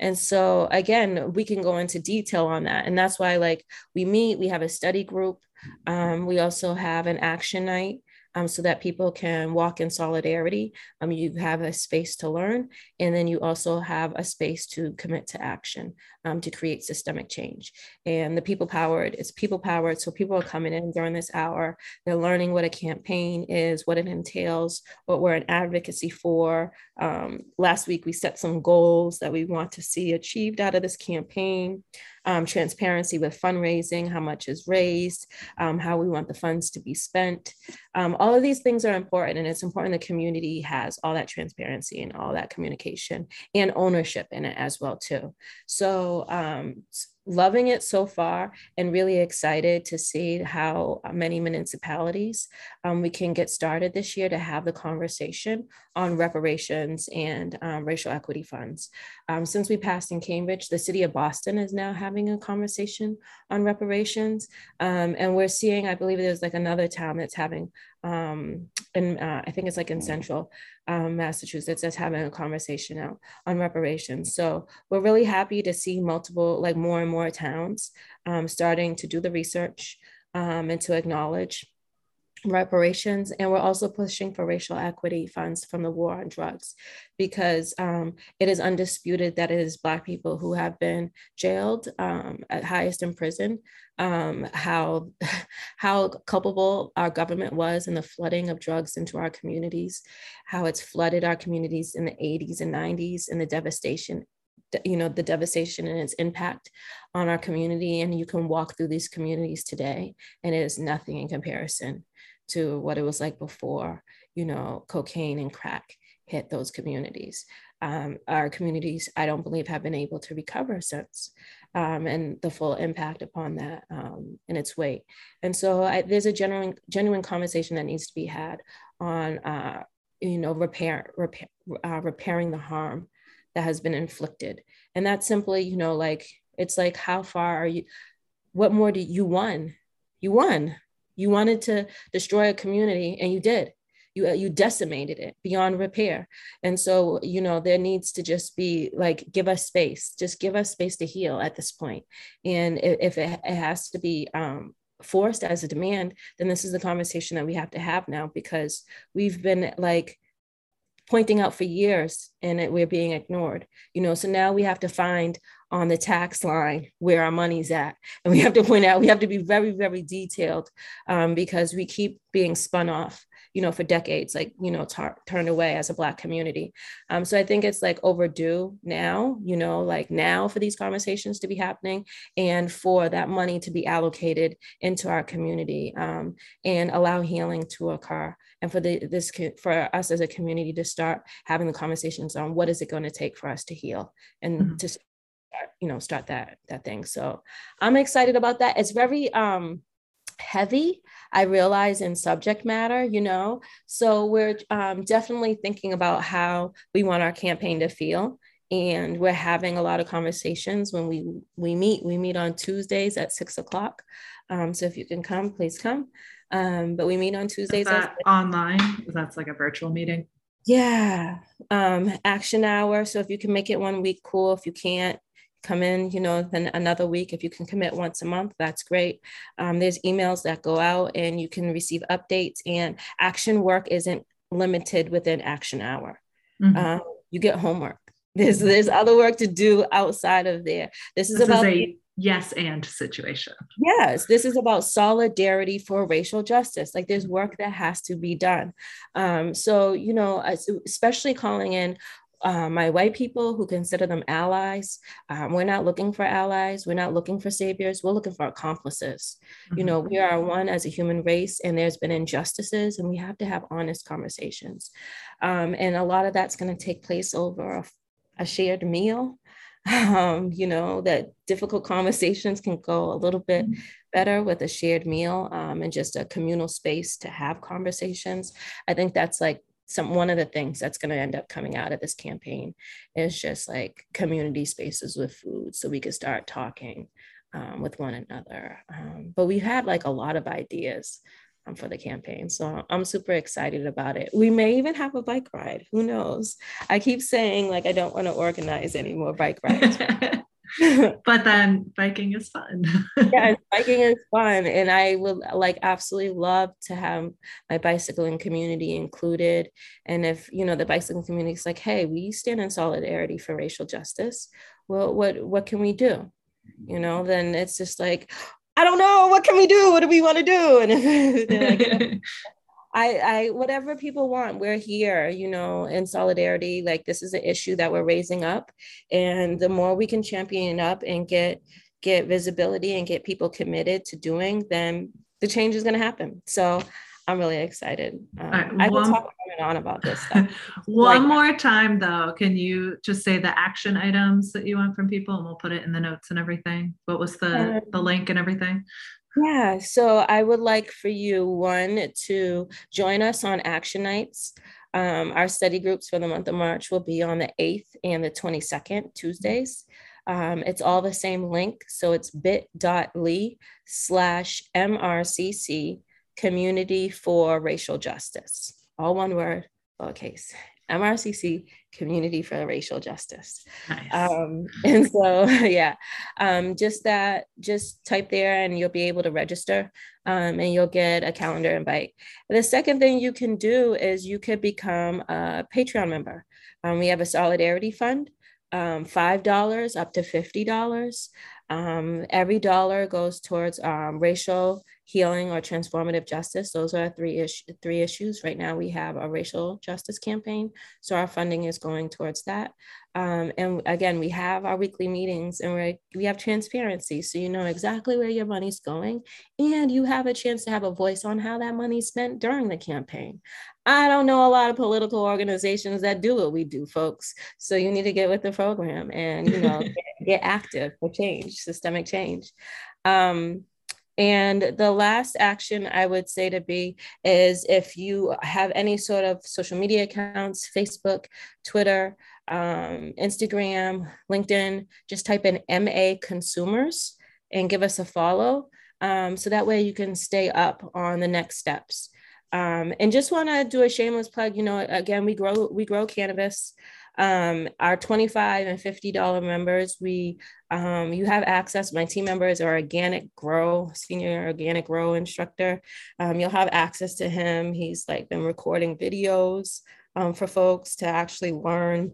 and so again, we can go into detail on that. And that's why like we meet, we have a study group. Um, we also have an action night um, so that people can walk in solidarity. Um, you have a space to learn, and then you also have a space to commit to action um, to create systemic change. And the people powered, it's people powered. So people are coming in during this hour, they're learning what a campaign is, what it entails, what we're an advocacy for. Um, last week, we set some goals that we want to see achieved out of this campaign um, transparency with fundraising, how much is raised, um, how we want the funds to be spent. Um, all of these things are important, and it's important the community has all that transparency and all that communication and ownership in it as well too. So um, loving it so far and really excited to see how many municipalities um, we can get started this year to have the conversation on reparations and um, racial equity funds. Um, since we passed in Cambridge, the city of Boston is now having a conversation on reparations. Um, and we're seeing, I believe there's like another town that's having um, and uh, I think it's like in central um, Massachusetts that's having a conversation now on reparations. So we're really happy to see multiple, like more and more towns um, starting to do the research um, and to acknowledge reparations and we're also pushing for racial equity funds from the war on drugs because um, it is undisputed that it is black people who have been jailed um, at highest in prison. Um, how how culpable our government was in the flooding of drugs into our communities how it's flooded our communities in the 80s and 90s and the devastation you know the devastation and its impact on our community. And you can walk through these communities today and it is nothing in comparison to what it was like before, you know, cocaine and crack hit those communities. Um, our communities, I don't believe, have been able to recover since, um, and the full impact upon that um, in its weight. And so I, there's a genuine, genuine conversation that needs to be had on, uh, you know, repair, repair uh, repairing the harm that has been inflicted. And that's simply, you know, like it's like how far are you? What more do you won? You won you wanted to destroy a community and you did. You, uh, you decimated it beyond repair. And so, you know, there needs to just be like, give us space, just give us space to heal at this point. And if it, it has to be um, forced as a demand, then this is the conversation that we have to have now because we've been like pointing out for years and it, we're being ignored you know so now we have to find on the tax line where our money's at and we have to point out we have to be very very detailed um, because we keep being spun off you know for decades like you know tar- turned away as a black community um, so i think it's like overdue now you know like now for these conversations to be happening and for that money to be allocated into our community um, and allow healing to occur and for the this for us as a community to start having the conversations on what is it going to take for us to heal and mm-hmm. to you know start that that thing so i'm excited about that it's very um heavy i realize in subject matter you know so we're um, definitely thinking about how we want our campaign to feel and we're having a lot of conversations when we we meet we meet on tuesdays at six o'clock um, so if you can come please come um, but we meet on Tuesdays. That online? That's like a virtual meeting. Yeah. Um, action hour. So if you can make it one week, cool. If you can't, come in, you know, then another week. If you can commit once a month, that's great. Um, there's emails that go out and you can receive updates, and action work isn't limited within action hour. Mm-hmm. Um, you get homework. There's there's other work to do outside of there. This is this about is a yes and situation. Yes, this is about solidarity for racial justice. Like there's work that has to be done. Um, so, you know, especially calling in uh, my white people who consider them allies. Um, we're not looking for allies. We're not looking for saviors. We're looking for accomplices. Mm-hmm. You know, we are one as a human race, and there's been injustices, and we have to have honest conversations. Um, and a lot of that's going to take place over a, a shared meal. Um, you know, that difficult conversations can go a little bit mm-hmm. better with a shared meal um, and just a communal space to have conversations. I think that's like some one of the things that's going to end up coming out of this campaign is just like community spaces with food so we could start talking um, with one another. Um, but we have like a lot of ideas um, for the campaign so i'm super excited about it. We may even have a bike ride. Who knows? I keep saying like i don't want to organize any more bike rides but then biking is fun. yeah, biking is fun. And I would like absolutely love to have my bicycling community included. And if, you know, the bicycling community is like, hey, we stand in solidarity for racial justice. Well, what what can we do? You know, then it's just like, I don't know, what can we do? What do we want to do? And if, I, I, whatever people want, we're here, you know, in solidarity. Like this is an issue that we're raising up, and the more we can champion up and get get visibility and get people committed to doing, then the change is going to happen. So I'm really excited. Um, right, I can talk on and on about this stuff. one like, more time, though, can you just say the action items that you want from people, and we'll put it in the notes and everything. What was the um, the link and everything? Yeah, so I would like for you, one, to join us on action nights. Um, our study groups for the month of March will be on the 8th and the 22nd, Tuesdays. Um, it's all the same link. So it's bit.ly slash MRCC community for racial justice. All one word, lowercase. MRCC Community for Racial Justice. Nice. Um, and so, yeah, um, just that, just type there and you'll be able to register um, and you'll get a calendar invite. The second thing you can do is you could become a Patreon member. Um, we have a solidarity fund. Um, $5 up to $50. Um, every dollar goes towards racial healing or transformative justice. Those are three, three issues. Right now, we have a racial justice campaign. So our funding is going towards that. Um, and again, we have our weekly meetings and we we have transparency. So you know exactly where your money's going and you have a chance to have a voice on how that money's spent during the campaign. I don't know a lot of political organizations that do what we do, folks. So you need to get with the program and, you know, get, get active for change, systemic change. Um, and the last action I would say to be is if you have any sort of social media accounts, Facebook, Twitter, um, Instagram, LinkedIn, just type in MA Consumers and give us a follow. Um, so that way you can stay up on the next steps. Um, and just want to do a shameless plug. You know, again, we grow we grow cannabis. Um, our 25 and $50 members, we um, you have access. My team members are organic grow, senior organic grow instructor. Um, you'll have access to him. He's like been recording videos um, for folks to actually learn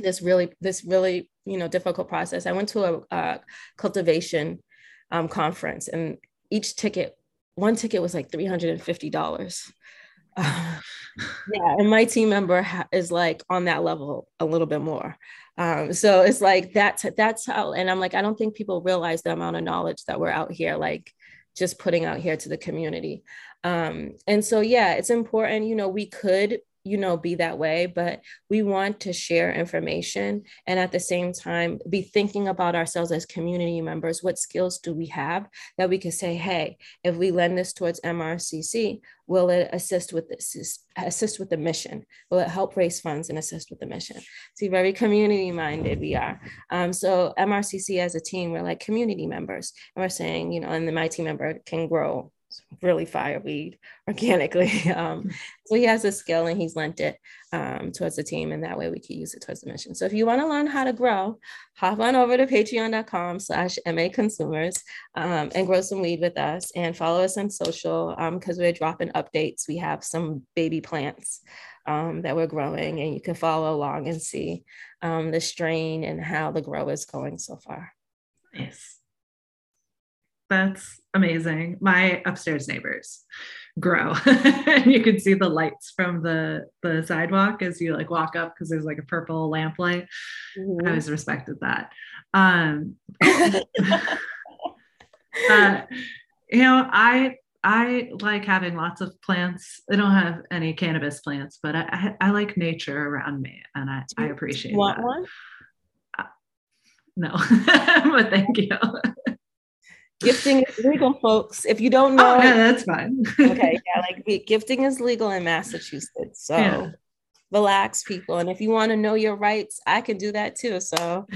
this really, this really, you know, difficult process. I went to a, a cultivation um, conference and each ticket, one ticket was like $350. Yeah, and my team member ha- is like on that level a little bit more. Um, so it's like that's that's how, and I'm like, I don't think people realize the amount of knowledge that we're out here, like just putting out here to the community. Um, and so yeah, it's important. You know, we could you know be that way but we want to share information and at the same time be thinking about ourselves as community members. What skills do we have that we can say hey if we lend this towards mrcc will it assist with this assist with the mission? Will it help raise funds and assist with the mission? See very community minded we are. Um, so mrcc as a team we're like community members. And we're saying you know and the my team member can grow really fire weed organically. Um, so he has a skill and he's lent it um, towards the team, and that way we can use it towards the mission. So if you want to learn how to grow, hop on over to patreon.com slash MA consumers um, and grow some weed with us and follow us on social because um, we're dropping updates. We have some baby plants um, that we're growing, and you can follow along and see um, the strain and how the grow is going so far. Nice that's amazing. My upstairs neighbors grow and you can see the lights from the the sidewalk as you like walk up because there's like a purple lamp light. Mhm. I always respected that. Um uh, you know, I I like having lots of plants. I don't have any cannabis plants, but I I, I like nature around me, and I, I appreciate want that. one? No, but thank you. Gifting is legal, folks. If you don't know, Oh, no, that's fine. okay, yeah, like gifting is legal in Massachusetts. So Yeah. relax, people. And if you want to know your rights, I can do that too. So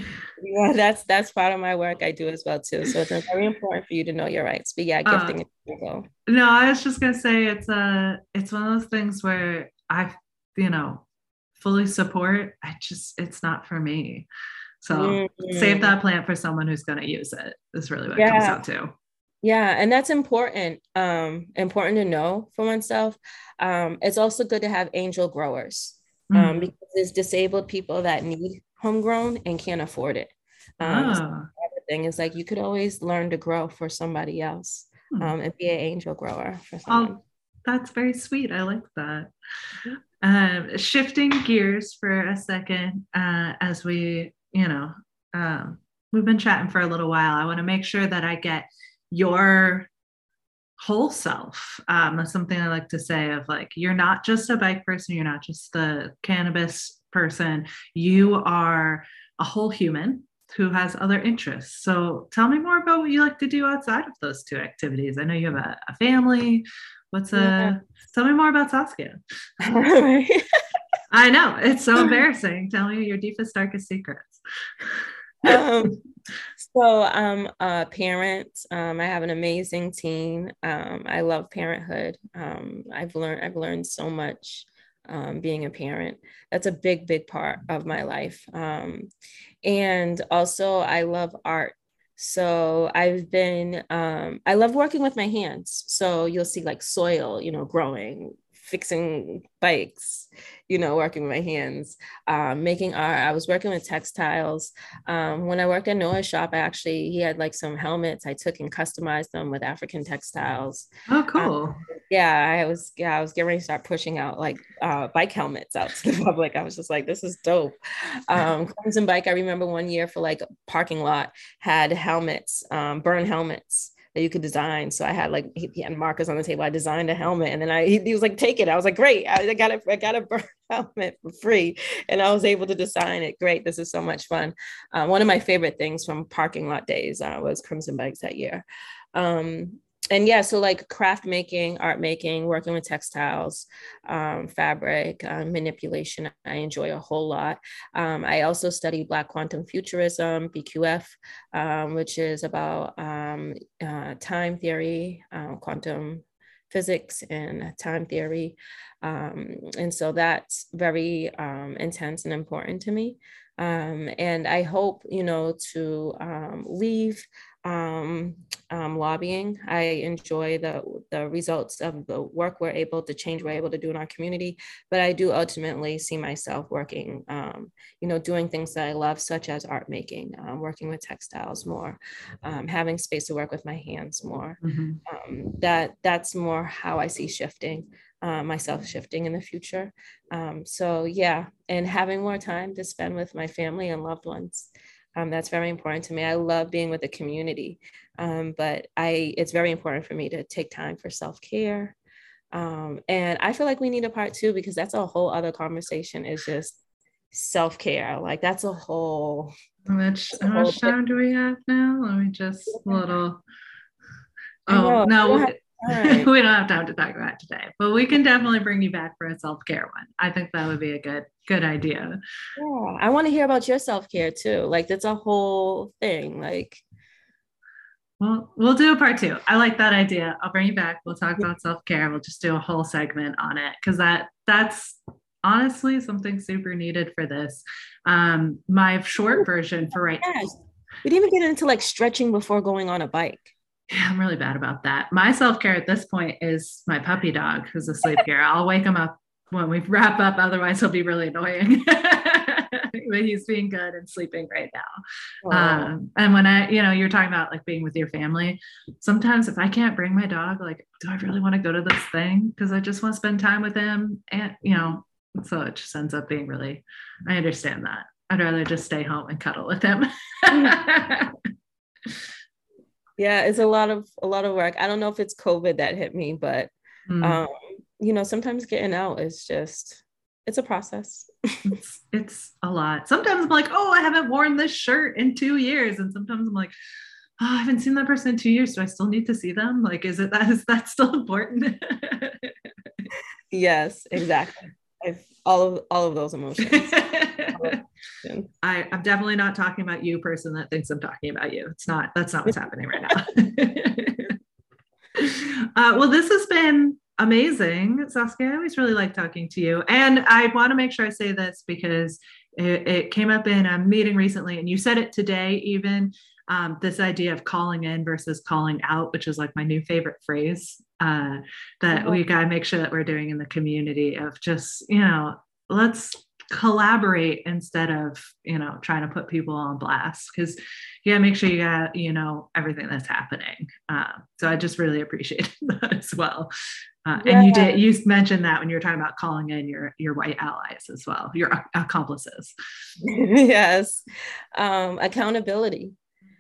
yeah, that's that's part of my work I do as well too. So it's very important for you to know your rights. But yeah, Uh, gifting is legal. No, I was just gonna say it's a it's one of those things where I you know fully support. I just it's not for me. So save Mm. that plant for someone who's gonna use it. Is really what it comes Yeah. out to. Yeah, and that's important. Um, important to know for oneself. Um, it's also good to have angel growers. Um, Mhm. because there's disabled people that need homegrown and can't afford it. Um, so Ah, the thing is like you could always learn to grow for somebody else. Hmm. Um, and be an angel grower for someone. oh, that's very sweet. I like that. Um, shifting gears for a second, uh, as we, you know, um, we've been chatting for a little while. I want to make sure that I get your whole self. Um, that's something I like to say of like, you're not just a bike person, you're not just the cannabis person, you are a whole human who has other interests. So tell me more about what you like to do outside of those two activities. I know you have a, a family. What's Yeah. a tell me more about Saskia. I know it's so embarrassing. Tell me your deepest, darkest secrets. um, so I'm a parent. Um, I have an amazing team. Um, I love parenthood. Um, I've learned I've learned so much um, being a parent. That's a big, big part of my life. Um, and also, I love art. So I've been I love working with my hands. So you'll see like soil, you know, growing, fixing bikes, you know, working with my hands um, making art. I was working with textiles. Um, when I worked at Noah's shop, I actually he had like some helmets I took and customized them with African textiles. Oh, cool. Yeah, I was yeah I was getting ready to start pushing out like uh, bike helmets out to the public. I was just like, this is dope. Um, Crimson Bike, I remember one year for like a parking lot had helmets, um, Bern helmets that you could design. So I had like he, he had markers on the table. I designed a helmet, and then I he, he was like, "Take it." I was like, "Great! I, I got it. I got a Bern helmet for free," and I was able to design it. Great! This is so much fun. Uh, one of my favorite things from parking lot days uh, was Crimson Bikes that year. Um, and yeah, so like craft making, art making, working with textiles, um, fabric, uh, manipulation, I enjoy a whole lot. Um, I also study Black Quantum Futurism, BQF, um, which is about um, uh, time theory, uh, quantum physics, and time theory. And so that's very intense and important to me. Um, and I hope, you know, to um, leave um, um, lobbying. I enjoy the the results of the work we're able to change, we're able to do in our community. But I do ultimately see myself working, um, you know, doing things that I love, such as art making, um, working with textiles more, um, having space to work with my hands more. Mhm. Um, that that's more how I see shifting. Uh, myself shifting in the future. Um, so yeah, and having more time to spend with my family and loved ones. Um, that's very important to me. I love being with the community, um, but I it's very important for me to take time for self care. Um, and I feel like we need a part two because that's a whole other conversation. Is just self care. Like that's a whole. How much, how much time do we have now? Let me just a little. Oh, no, don't we, have time. we don't have time to talk about today, but we can definitely bring you back for a self care one. I think that would be a good, good idea. Yeah, I want to hear about your self care too. Like that's a whole thing. Like Well, we'll do a part two. I like that idea. I'll bring you back. We'll talk about self care. We'll just do a whole segment on it because that that's honestly something super needed for this. Um, my short version for right yes, we didn't even get into like stretching before going on a bike. Yeah, I'm really bad about that. My self care at this point is my puppy dog who's asleep here. I'll wake him up when we wrap up, otherwise, he'll be really annoying. but he's being good and sleeping right now. Aw. Um, and when I, you know, you're talking about like being with your family. Sometimes if I can't bring my dog, like, do I really want to go to this thing? Because I just want to spend time with him, and you know, so it just ends up being really. I understand that. I'd rather just stay home and cuddle with him. yeah, it's a lot of a lot of work. I don't know if it's COVID that hit me, but Mm. um, you know, sometimes getting out is just it's a process. it's, it's a lot. Sometimes I'm like, oh, I haven't worn this shirt in two years, and sometimes I'm like, oh, I haven't seen that person in two years. Do I still need to see them? Like, is it that is that still important? yes, exactly. I've, all of all of those emotions. I, I'm definitely not talking about you, person that thinks I'm talking about you. It's not. That's not what's happening right now. uh, well, this has been amazing, Saskia. I always really like talking to you, and I want to make sure I say this because it, it came up in a meeting recently, and you said it today. Even um, this idea of calling in versus calling out, which is like my new favorite phrase uh, that we got to make sure that we're doing in the community of just you know let's collaborate instead of you know trying to put people on blast. Because you gotta make sure you got you know everything that's happening. Uh, so i just really appreciate that as well. Uh, and you did you mentioned that when you were talking about calling in your your white allies as well your accomplices. Yes. Um, accountability.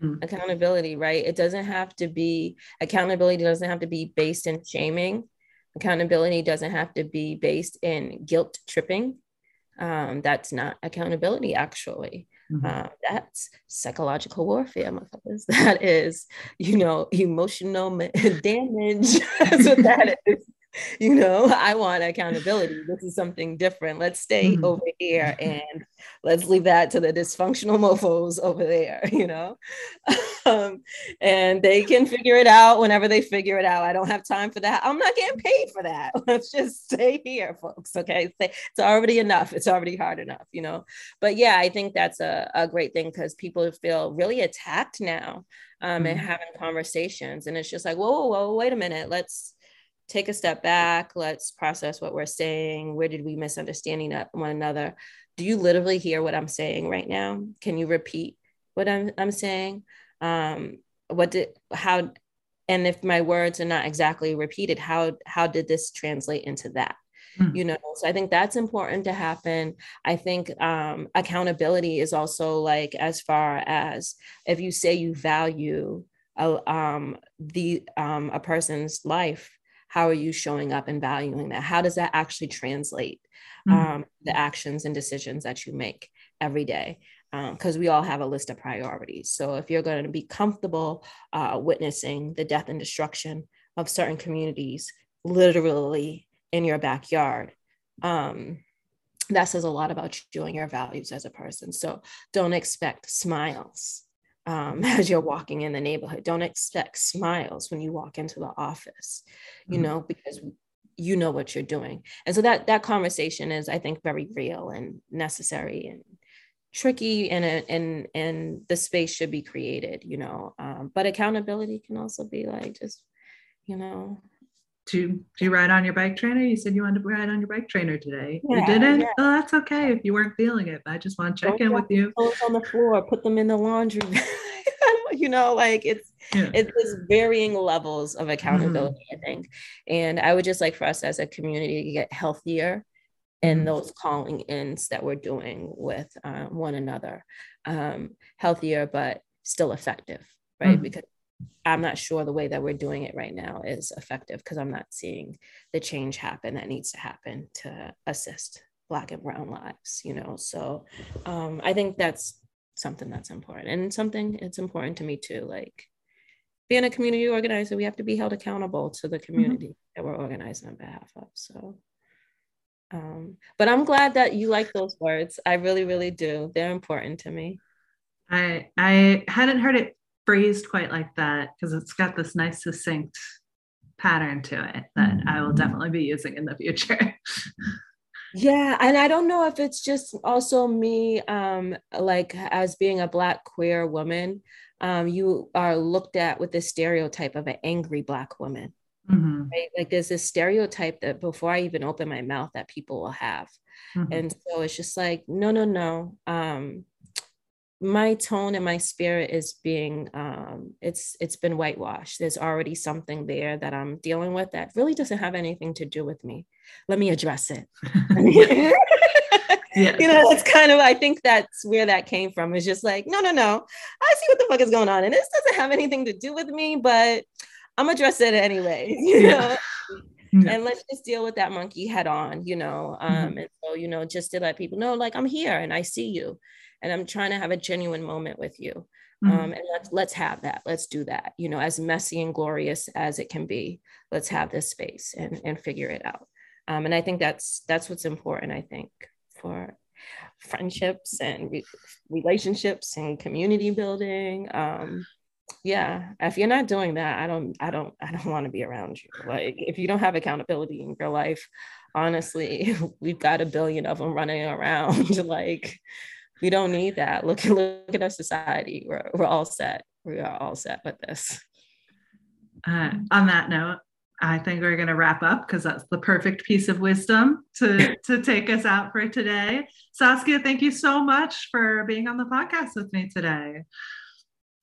Mhm. Accountability, right? It doesn't have to be accountability doesn't have to be based in shaming. Accountability doesn't have to be based in guilt tripping. Um, that's not accountability, actually. Mhm. Uh, that's psychological warfare, motherfuckers. That is, you know, emotional damage. that's what that is. You know, I want accountability. This is something different. Let's stay Mhm. over here and let's leave that to the dysfunctional mofos over there, you know? um, and they can figure it out whenever they figure it out. I don't have time for that. I'm not getting paid for that. Let's just stay here, folks. Okay. Say- It's already enough. It's already hard enough, you know? But yeah, I think that's a, a great thing because people feel really attacked now um, and Mhm. having conversations. And it's just like, whoa, whoa, whoa, wait a minute. Let's take a step back. Let's process what we're saying. Where did we misunderstanding one another? Do you literally hear what I'm saying right now? Can you repeat what I'm, I'm saying? Um, what did, how, and if my words are not exactly repeated, how, how did this translate into that? Mhm. You know, so I think that's important to happen. I think um, accountability is also like as far as if you say you value a, um, the um, a person's life, how are you showing up and valuing that? How does that actually translate Mhm. um, the actions and decisions that you make every day? Because we all have a list of priorities. So if you're going to be comfortable uh, witnessing the death and destruction of certain communities, literally in your backyard, um, that says a lot about you and your values as a person. So don't expect smiles um, as you're walking in the neighborhood. Don't expect smiles when you walk into the office, you Mhm. know, because you know what you're doing. And so that that conversation is, I think, very real and necessary and tricky and and and the space should be created, you know. Um, but accountability can also be like just, you know, do, you- do you ride on your bike trainer? You said you wanted to ride on your bike trainer today. you didn't? yeah. Oh, that's okay if you weren't feeling it. I just want to check Don't in with you. clothes on the floor, put them in the laundry. you know, like it's Yeah. it is varying levels of accountability, I think. And I would just like for us as a community to get healthier in Mhm. those calling ins that we're doing with um, one another. Um, healthier, but still effective, right? Mhm. Because I'm not sure the way that we're doing it right now is effective because I'm not seeing the change happen that needs to happen to assist Black and Brown lives, you know? So um, I think that's something that's important and something it's important to me too. Like being a community organizer, we have to be held accountable to the community that we're organizing on behalf of. So, um, but I'm glad that you like those words. I really, really do. They're important to me. I I hadn't heard it phrased quite like that because it's got this nice succinct pattern to it that I will definitely be using in the future. Yeah, and I don't know if it's just also me, um, like as being a black queer woman, um, you are looked at with the stereotype of an angry black woman, Mhm. right? Like there's this stereotype that before I even open my mouth that people will have. Mhm. And so it's just like, no, no, no. Um, my tone and my spirit is being um it's it's been whitewashed there's already something there that i'm dealing with that really doesn't have anything to do with me let me address it Yeah. you know it's kind of i think that's where that came from it's just like no no no i see what the fuck is going on and this doesn't have anything to do with me but i'm addressing it anyway you Yeah. know Yeah. and let's just deal with that monkey head on you know um Mhm. and so you know just to let people know like i'm here and i see you and i'm trying to have a genuine moment with you. Mhm. um and let's let's have that. Let's do that. You know as messy and glorious as it can be let's have this space and and figure it out. Um and i think that's that's what's important i think for friendships and re- relationships and community building. Um yeah if you're not doing that i don't i don't i don't want to be around you. Like if you don't have accountability in your life honestly we've got a billion of them running around like we don't need that look at look at our society we're, we're all set we are all set with this Uh, on that note, I think we're going to wrap up because that's the perfect piece of wisdom to, to take us out for today. Saskia, thank you so much for being on the podcast with me today.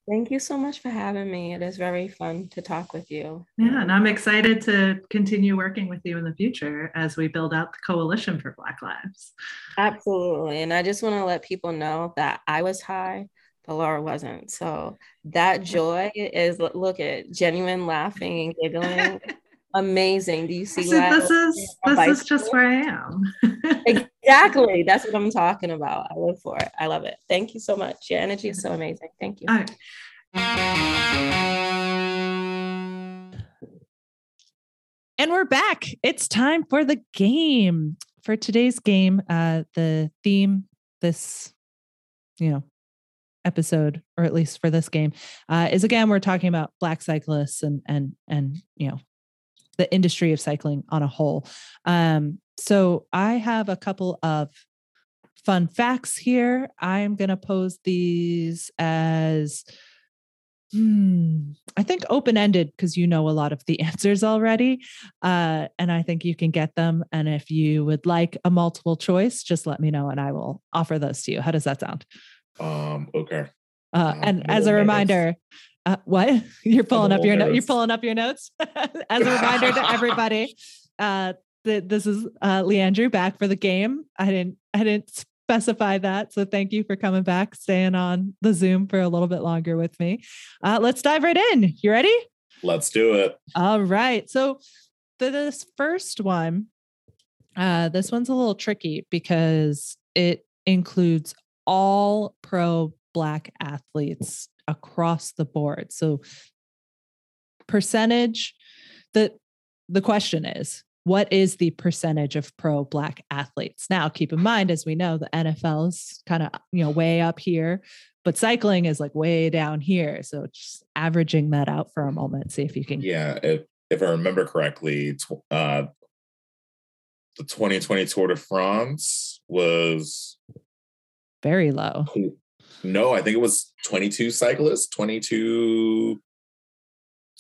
Thank you so much for having me it is very fun to talk with you Yeah, and I'm excited to continue working with you in the future as we build out the coalition for Black Lives. Absolutely. And I just want to let people know that I was high, but Laura wasn't. So that joy is look at genuine laughing and giggling. Amazing. Do you see, See, why this is this is just where I am. exactly. That's what I'm talking about. I live for it. I love it. Thank you so much. Your energy is so amazing. Thank you. All right. And we're back. It's time for the game. For today's game, uh, the theme this, you know, episode, or at least for this game, uh, is again we're talking about black cyclists and and and you know the industry of cycling on a whole. Um, so I have a couple of fun facts here. I'm gonna pose these as Hmm, I think open ended because you know a lot of the answers already. Uh, and I think you can get them. And if you would like a multiple choice, just let me know and I will offer those to you. How does that sound? Um, okay. Uh, and a as a reminder, uh, what you're pulling up your no- you're pulling up your notes. as a reminder to everybody, uh, that this is uh, Leandrew back for the game. I didn't I didn't specify that, so thank you for coming back, staying on the Zoom for a little bit longer with me. Uh, let's dive right in. You ready? Let's do it. All right. So for this first one, uh, this one's a little tricky because it includes all pro black athletes across the board. So percentage the the question is what is the percentage of pro black athletes? Now keep in mind as we know the nfl is kind of you know way up here but cycling is like way down here. So just averaging that out for a moment see if you can Yeah, if if I remember correctly, uh, the 2020 Tour de France was very low no, I think it was 22 cyclists, 22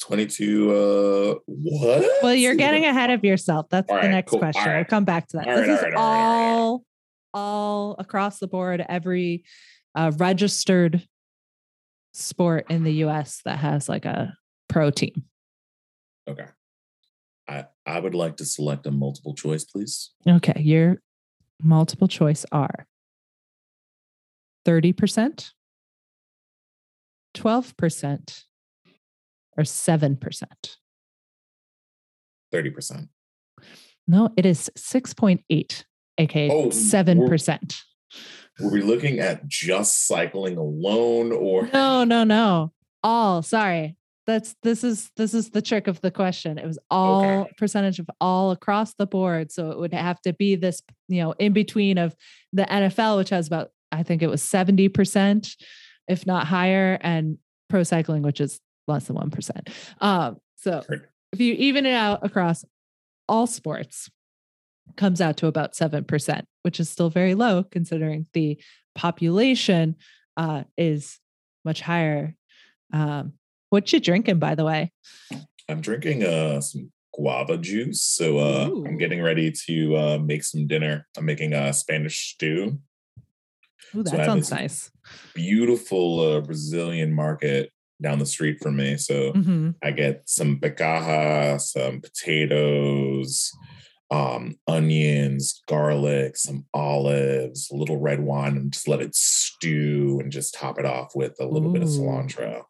22 uh what? well you're getting ahead of yourself that's All the right, next cool. question All we'll come back to that All this right, is all right, all right, all all all across the board every uh, registered sport in the us that has like a pro team Okay. I I would like to select a multiple choice, please. Okay, your multiple choice are 30%, 12%, or 7%. 30%. No, it is 6.8, aka Oh, 7%. Were we looking at just cycling alone or No, no, no. All, sorry. That's this is this is the trick of the question. It was all Okay. percentage of all across the board. So it would have to be this, you know, in between of the NFL, which has about, I think it was 70%, if not higher, and pro cycling, which is less than 1%. Um, so if you even it out across all sports, comes out to about 7%, which is still very low considering the population uh, is much higher. Um, what you drinking, by the way? I'm drinking uh some guava juice. So uh, I'm getting ready to uh, make some dinner. I'm making a Spanish stew. Ooh, that have sounds nice. Beautiful uh, Brazilian market down the street from me. So hmm I get some picanha, some potatoes, um, onions, garlic, some olives, a little red wine, and just let it stew and just top it off with a little bit of cilantro.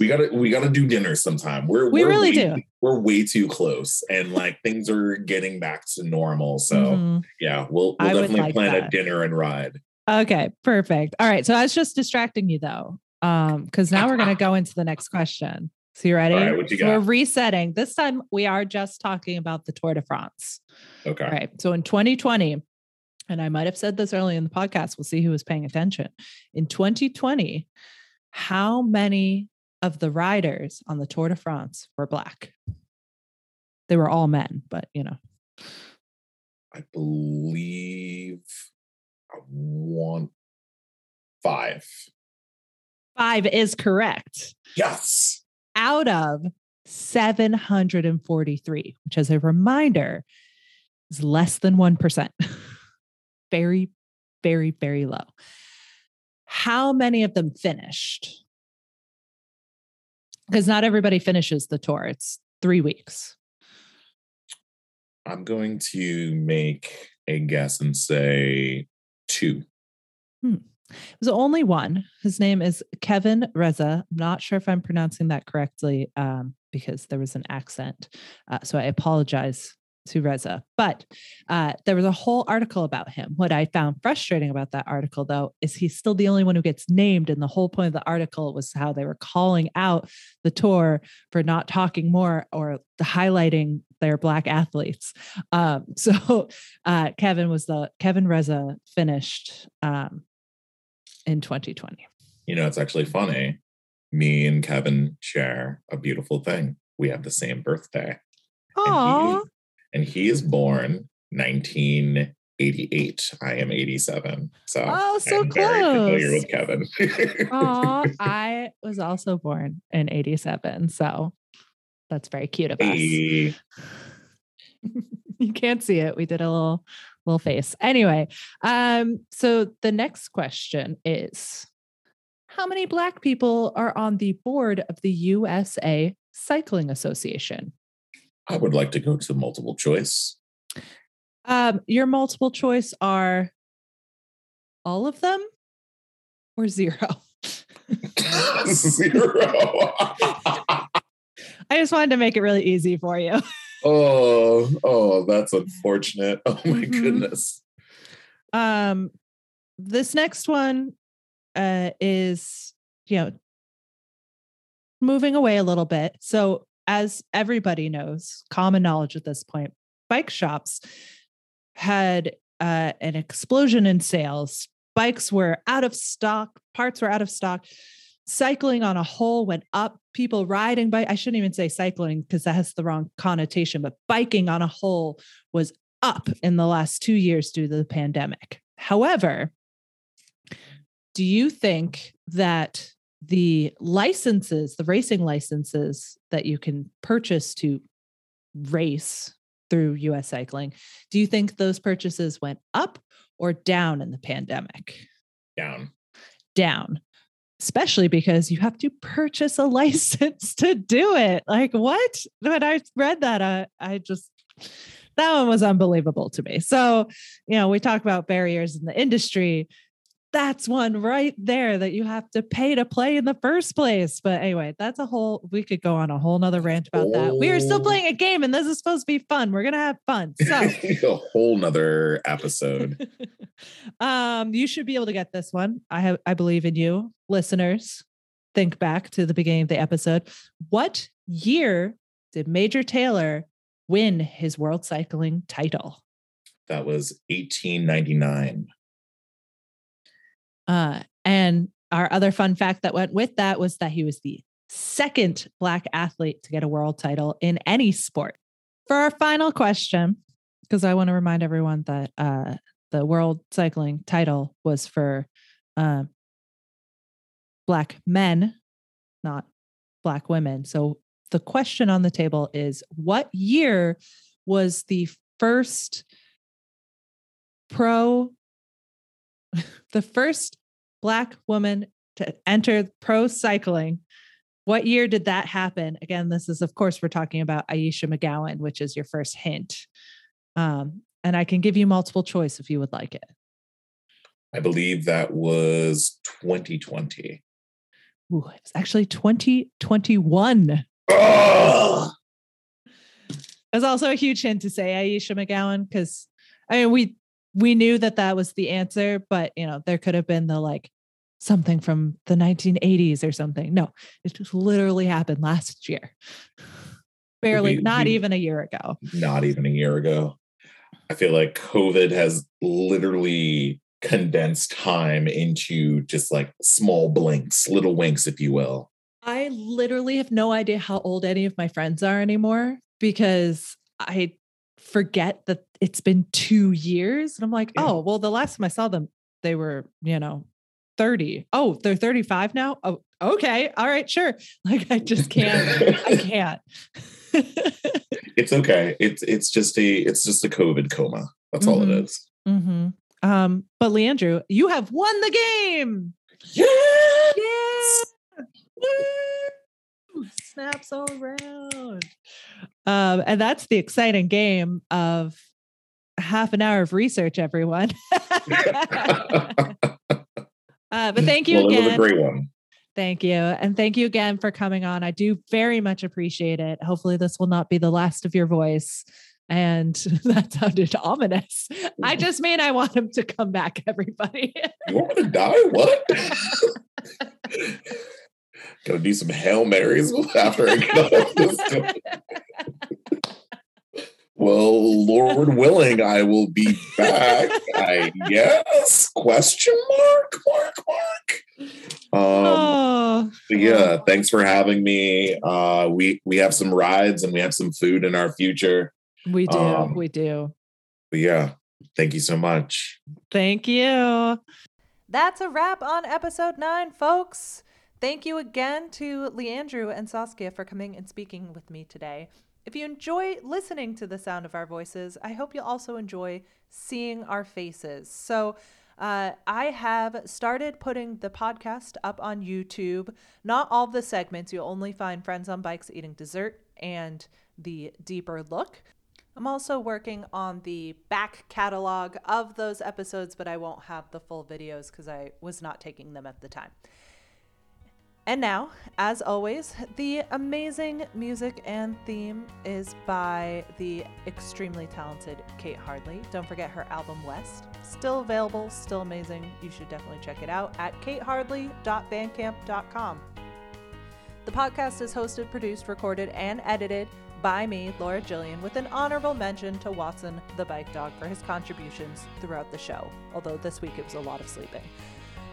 We gotta we gotta do dinner sometime. We're We we're really way, do. We're way too close, and like things are getting back to normal. So Mhm. yeah, we'll we'll would definitely like plan a dinner and ride. Okay, perfect. All right. So I was just distracting you though. Um, because now we're gonna go into the next question. So you ready? right, what you So We're resetting. This time we are just talking about the Tour de France. Okay. All right. So in 2020, and I might have said this early in the podcast, we'll see who was paying attention. In 2020, how many of the riders on the Tour de France were black? They were all men, but you know, I believe I want five. five is correct. Yes. out of 743, which, as a reminder, is less than 1%. very, very, very low. How many of them finished? Because not everybody finishes the tour, it's three weeks. I'm going to make a guess and say two. It was only one. His name is Kevin Reza. I'm not sure if I'm pronouncing that correctly um, because there was an accent. Uh, so I apologize to Reza. But uh, there was a whole article about him. What I found frustrating about that article, though, is he's still the only one who gets named. And the whole point of the article was how they were calling out the tour for not talking more or highlighting their black athletes. Um, so uh, Kevin was the Kevin Reza finished um, in 2020. You know, it's actually funny. Me and Kevin share a beautiful thing. We have the same birthday. And he, Aw, is, and he is born 1988. I am 87. So, Oh, so I'm very familiar with Kevin. aw. I was also born in 87. So that's very cute of us. Hey. you can't see it. We did a little little face. Anyway, um, so the next question is how many black people are on the board of the USA Cycling Association? I would like to go to multiple choice. Um, your multiple choice are all of them or zero? Zero. I just wanted to make it really easy for you. oh, oh, that's unfortunate. Oh my Mhm. goodness. Um, this next one uh, is, you know, moving away a little bit. So, as everybody knows, common knowledge at this point, bike shops had uh, an explosion in sales. Bikes were out of stock, parts were out of stock. Cycling on a whole went up. People riding bike, I shouldn't even say cycling because that has the wrong connotation, but biking on a whole was up in the last two years due to the pandemic. However, do you think that the licenses, the racing licenses that you can purchase to race through US Cycling, do you think those purchases went up or down in the pandemic? Down. Down. Especially because you have to purchase a license to do it. Like, what? When I read that, I, I just, that one was unbelievable to me. So, you know, we talk about barriers in the industry. That's one right there that you have to pay to play in the first place. But anyway, that's a whole, we could go on a whole nother rant about that. We are still Oh. playing a game and this is supposed to be fun. We're going to have fun. So, a whole nother episode. um, you should be able to get this one. I have, I believe in you, listeners. Think back to the beginning of the episode. What year did Major Taylor win his world cycling title? That was 1899. Uh, and our other fun fact that went with that was that he was the second Black athlete to get a world title in any sport. For our final question, because I want to remind everyone that uh, the world cycling title was for uh, Black men, not Black women. So the question on the table is what year was the first pro the first black woman to enter pro cycling. What year did that happen? Again this is of course we're talking about Ayesha McGowan which is your first hint. Um, and i can give you multiple choice if you would like it. I believe that was 2020. Ooh, it was actually 2021 Ugh! It's also a huge hint to say Ayesha McGowan because I mean we we knew that that was the answer, but you know there could have been the like something from the 1980s or something. No, it just literally happened last year, barely, We- not we- even a year ago. Not even a year ago. I feel like COVID has literally condensed time into just like small blinks, little winks, if you will. I literally have no idea how old any of my friends are anymore because I forget that it's been two years. And I'm like, Yeah. oh, well, the last time I saw them, they were, you know, 30. Oh, they're 35 now. Oh, okay. All right, sure. Like I just can't, I can't. It's okay. It's it's just a it's just a COVID coma. That's all it is. Mhm. is. hmm Um, but Leandrew, you have won the game. Yeah. Yeah. Snaps all around. Um, and that's the exciting game of half an hour of research, everyone. uh, but thank you well, it was a again. great one. Thank you. And thank you again for coming on. I do very much appreciate it. Hopefully, this will not be the last of your voice. And that sounded ominous. I just mean I want him to come back, everybody. You want me to die? What? Gotta do some Hail Marys after I get off this. Well, Lord willing, I will be back. I guess? Question mark? Mark? Mark? Um, oh, yeah, thanks for having me. Uh, we we have some rides and we have some food in our future. we do. um, we do. Yeah, thank you so much. Thank you. That's a wrap on episode nine, folks. Thank you again to Leandrew and Saskia for coming and speaking with me today. If you enjoy listening to the sound of our voices, I hope you'll also enjoy seeing our faces. So, uh, I have started putting the podcast up on YouTube. Not all the segments, you'll only find Friends on Bikes eating dessert and the deeper look. I'm also working on the back catalog of those episodes, but I won't have the full videos because I was not taking them at the time. And now, as always, the amazing music and theme is by the extremely talented Kate Hardley. Don't forget her album West. Still available, still amazing. You should definitely check it out at katehardley.bandcamp.com. The podcast is hosted, produced, recorded, and edited by me, Laura Gillian, with an honorable mention to Watson the bike dog for his contributions throughout the show, although this week it was a lot of sleeping.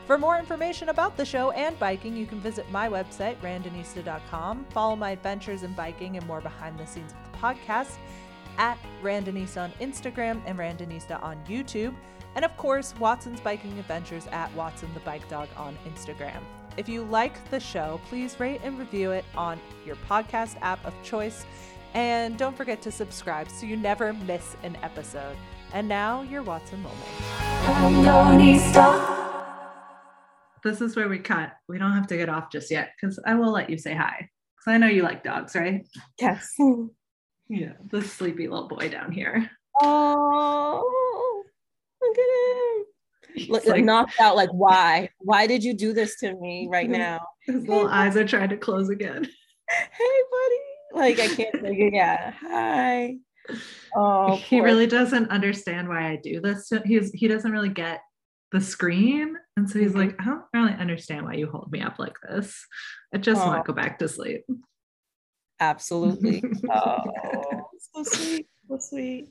For more information about the show and biking, you can visit my website, randonista.com, follow my adventures in biking and more behind the scenes of the podcast at Randonista on Instagram and Randonista on YouTube, and of course, Watson's Biking Adventures at Watson the Bike Dog on Instagram. If you like the show, please rate and review it on your podcast app of choice. And don't forget to subscribe so you never miss an episode. And now, your Watson moment. Randonista. This is where we cut. We don't have to get off just yet because I will let you say hi. Because I know you like dogs, right? Yes. Yeah, the sleepy little boy down here. Oh, look at him. Look, like- knocked out. Like, why? Why did you do this to me right now? His little eyes are trying to close again. Hey, buddy. Like, I can't say it. Yeah. Hi. Oh, he really doesn't understand why I do this. He's he doesn't really get the screen, and so he's like, mm-hmm. I don't really understand why you hold me up like this. I just want to go back to sleep. Absolutely. Oh, so sweet. So sweet.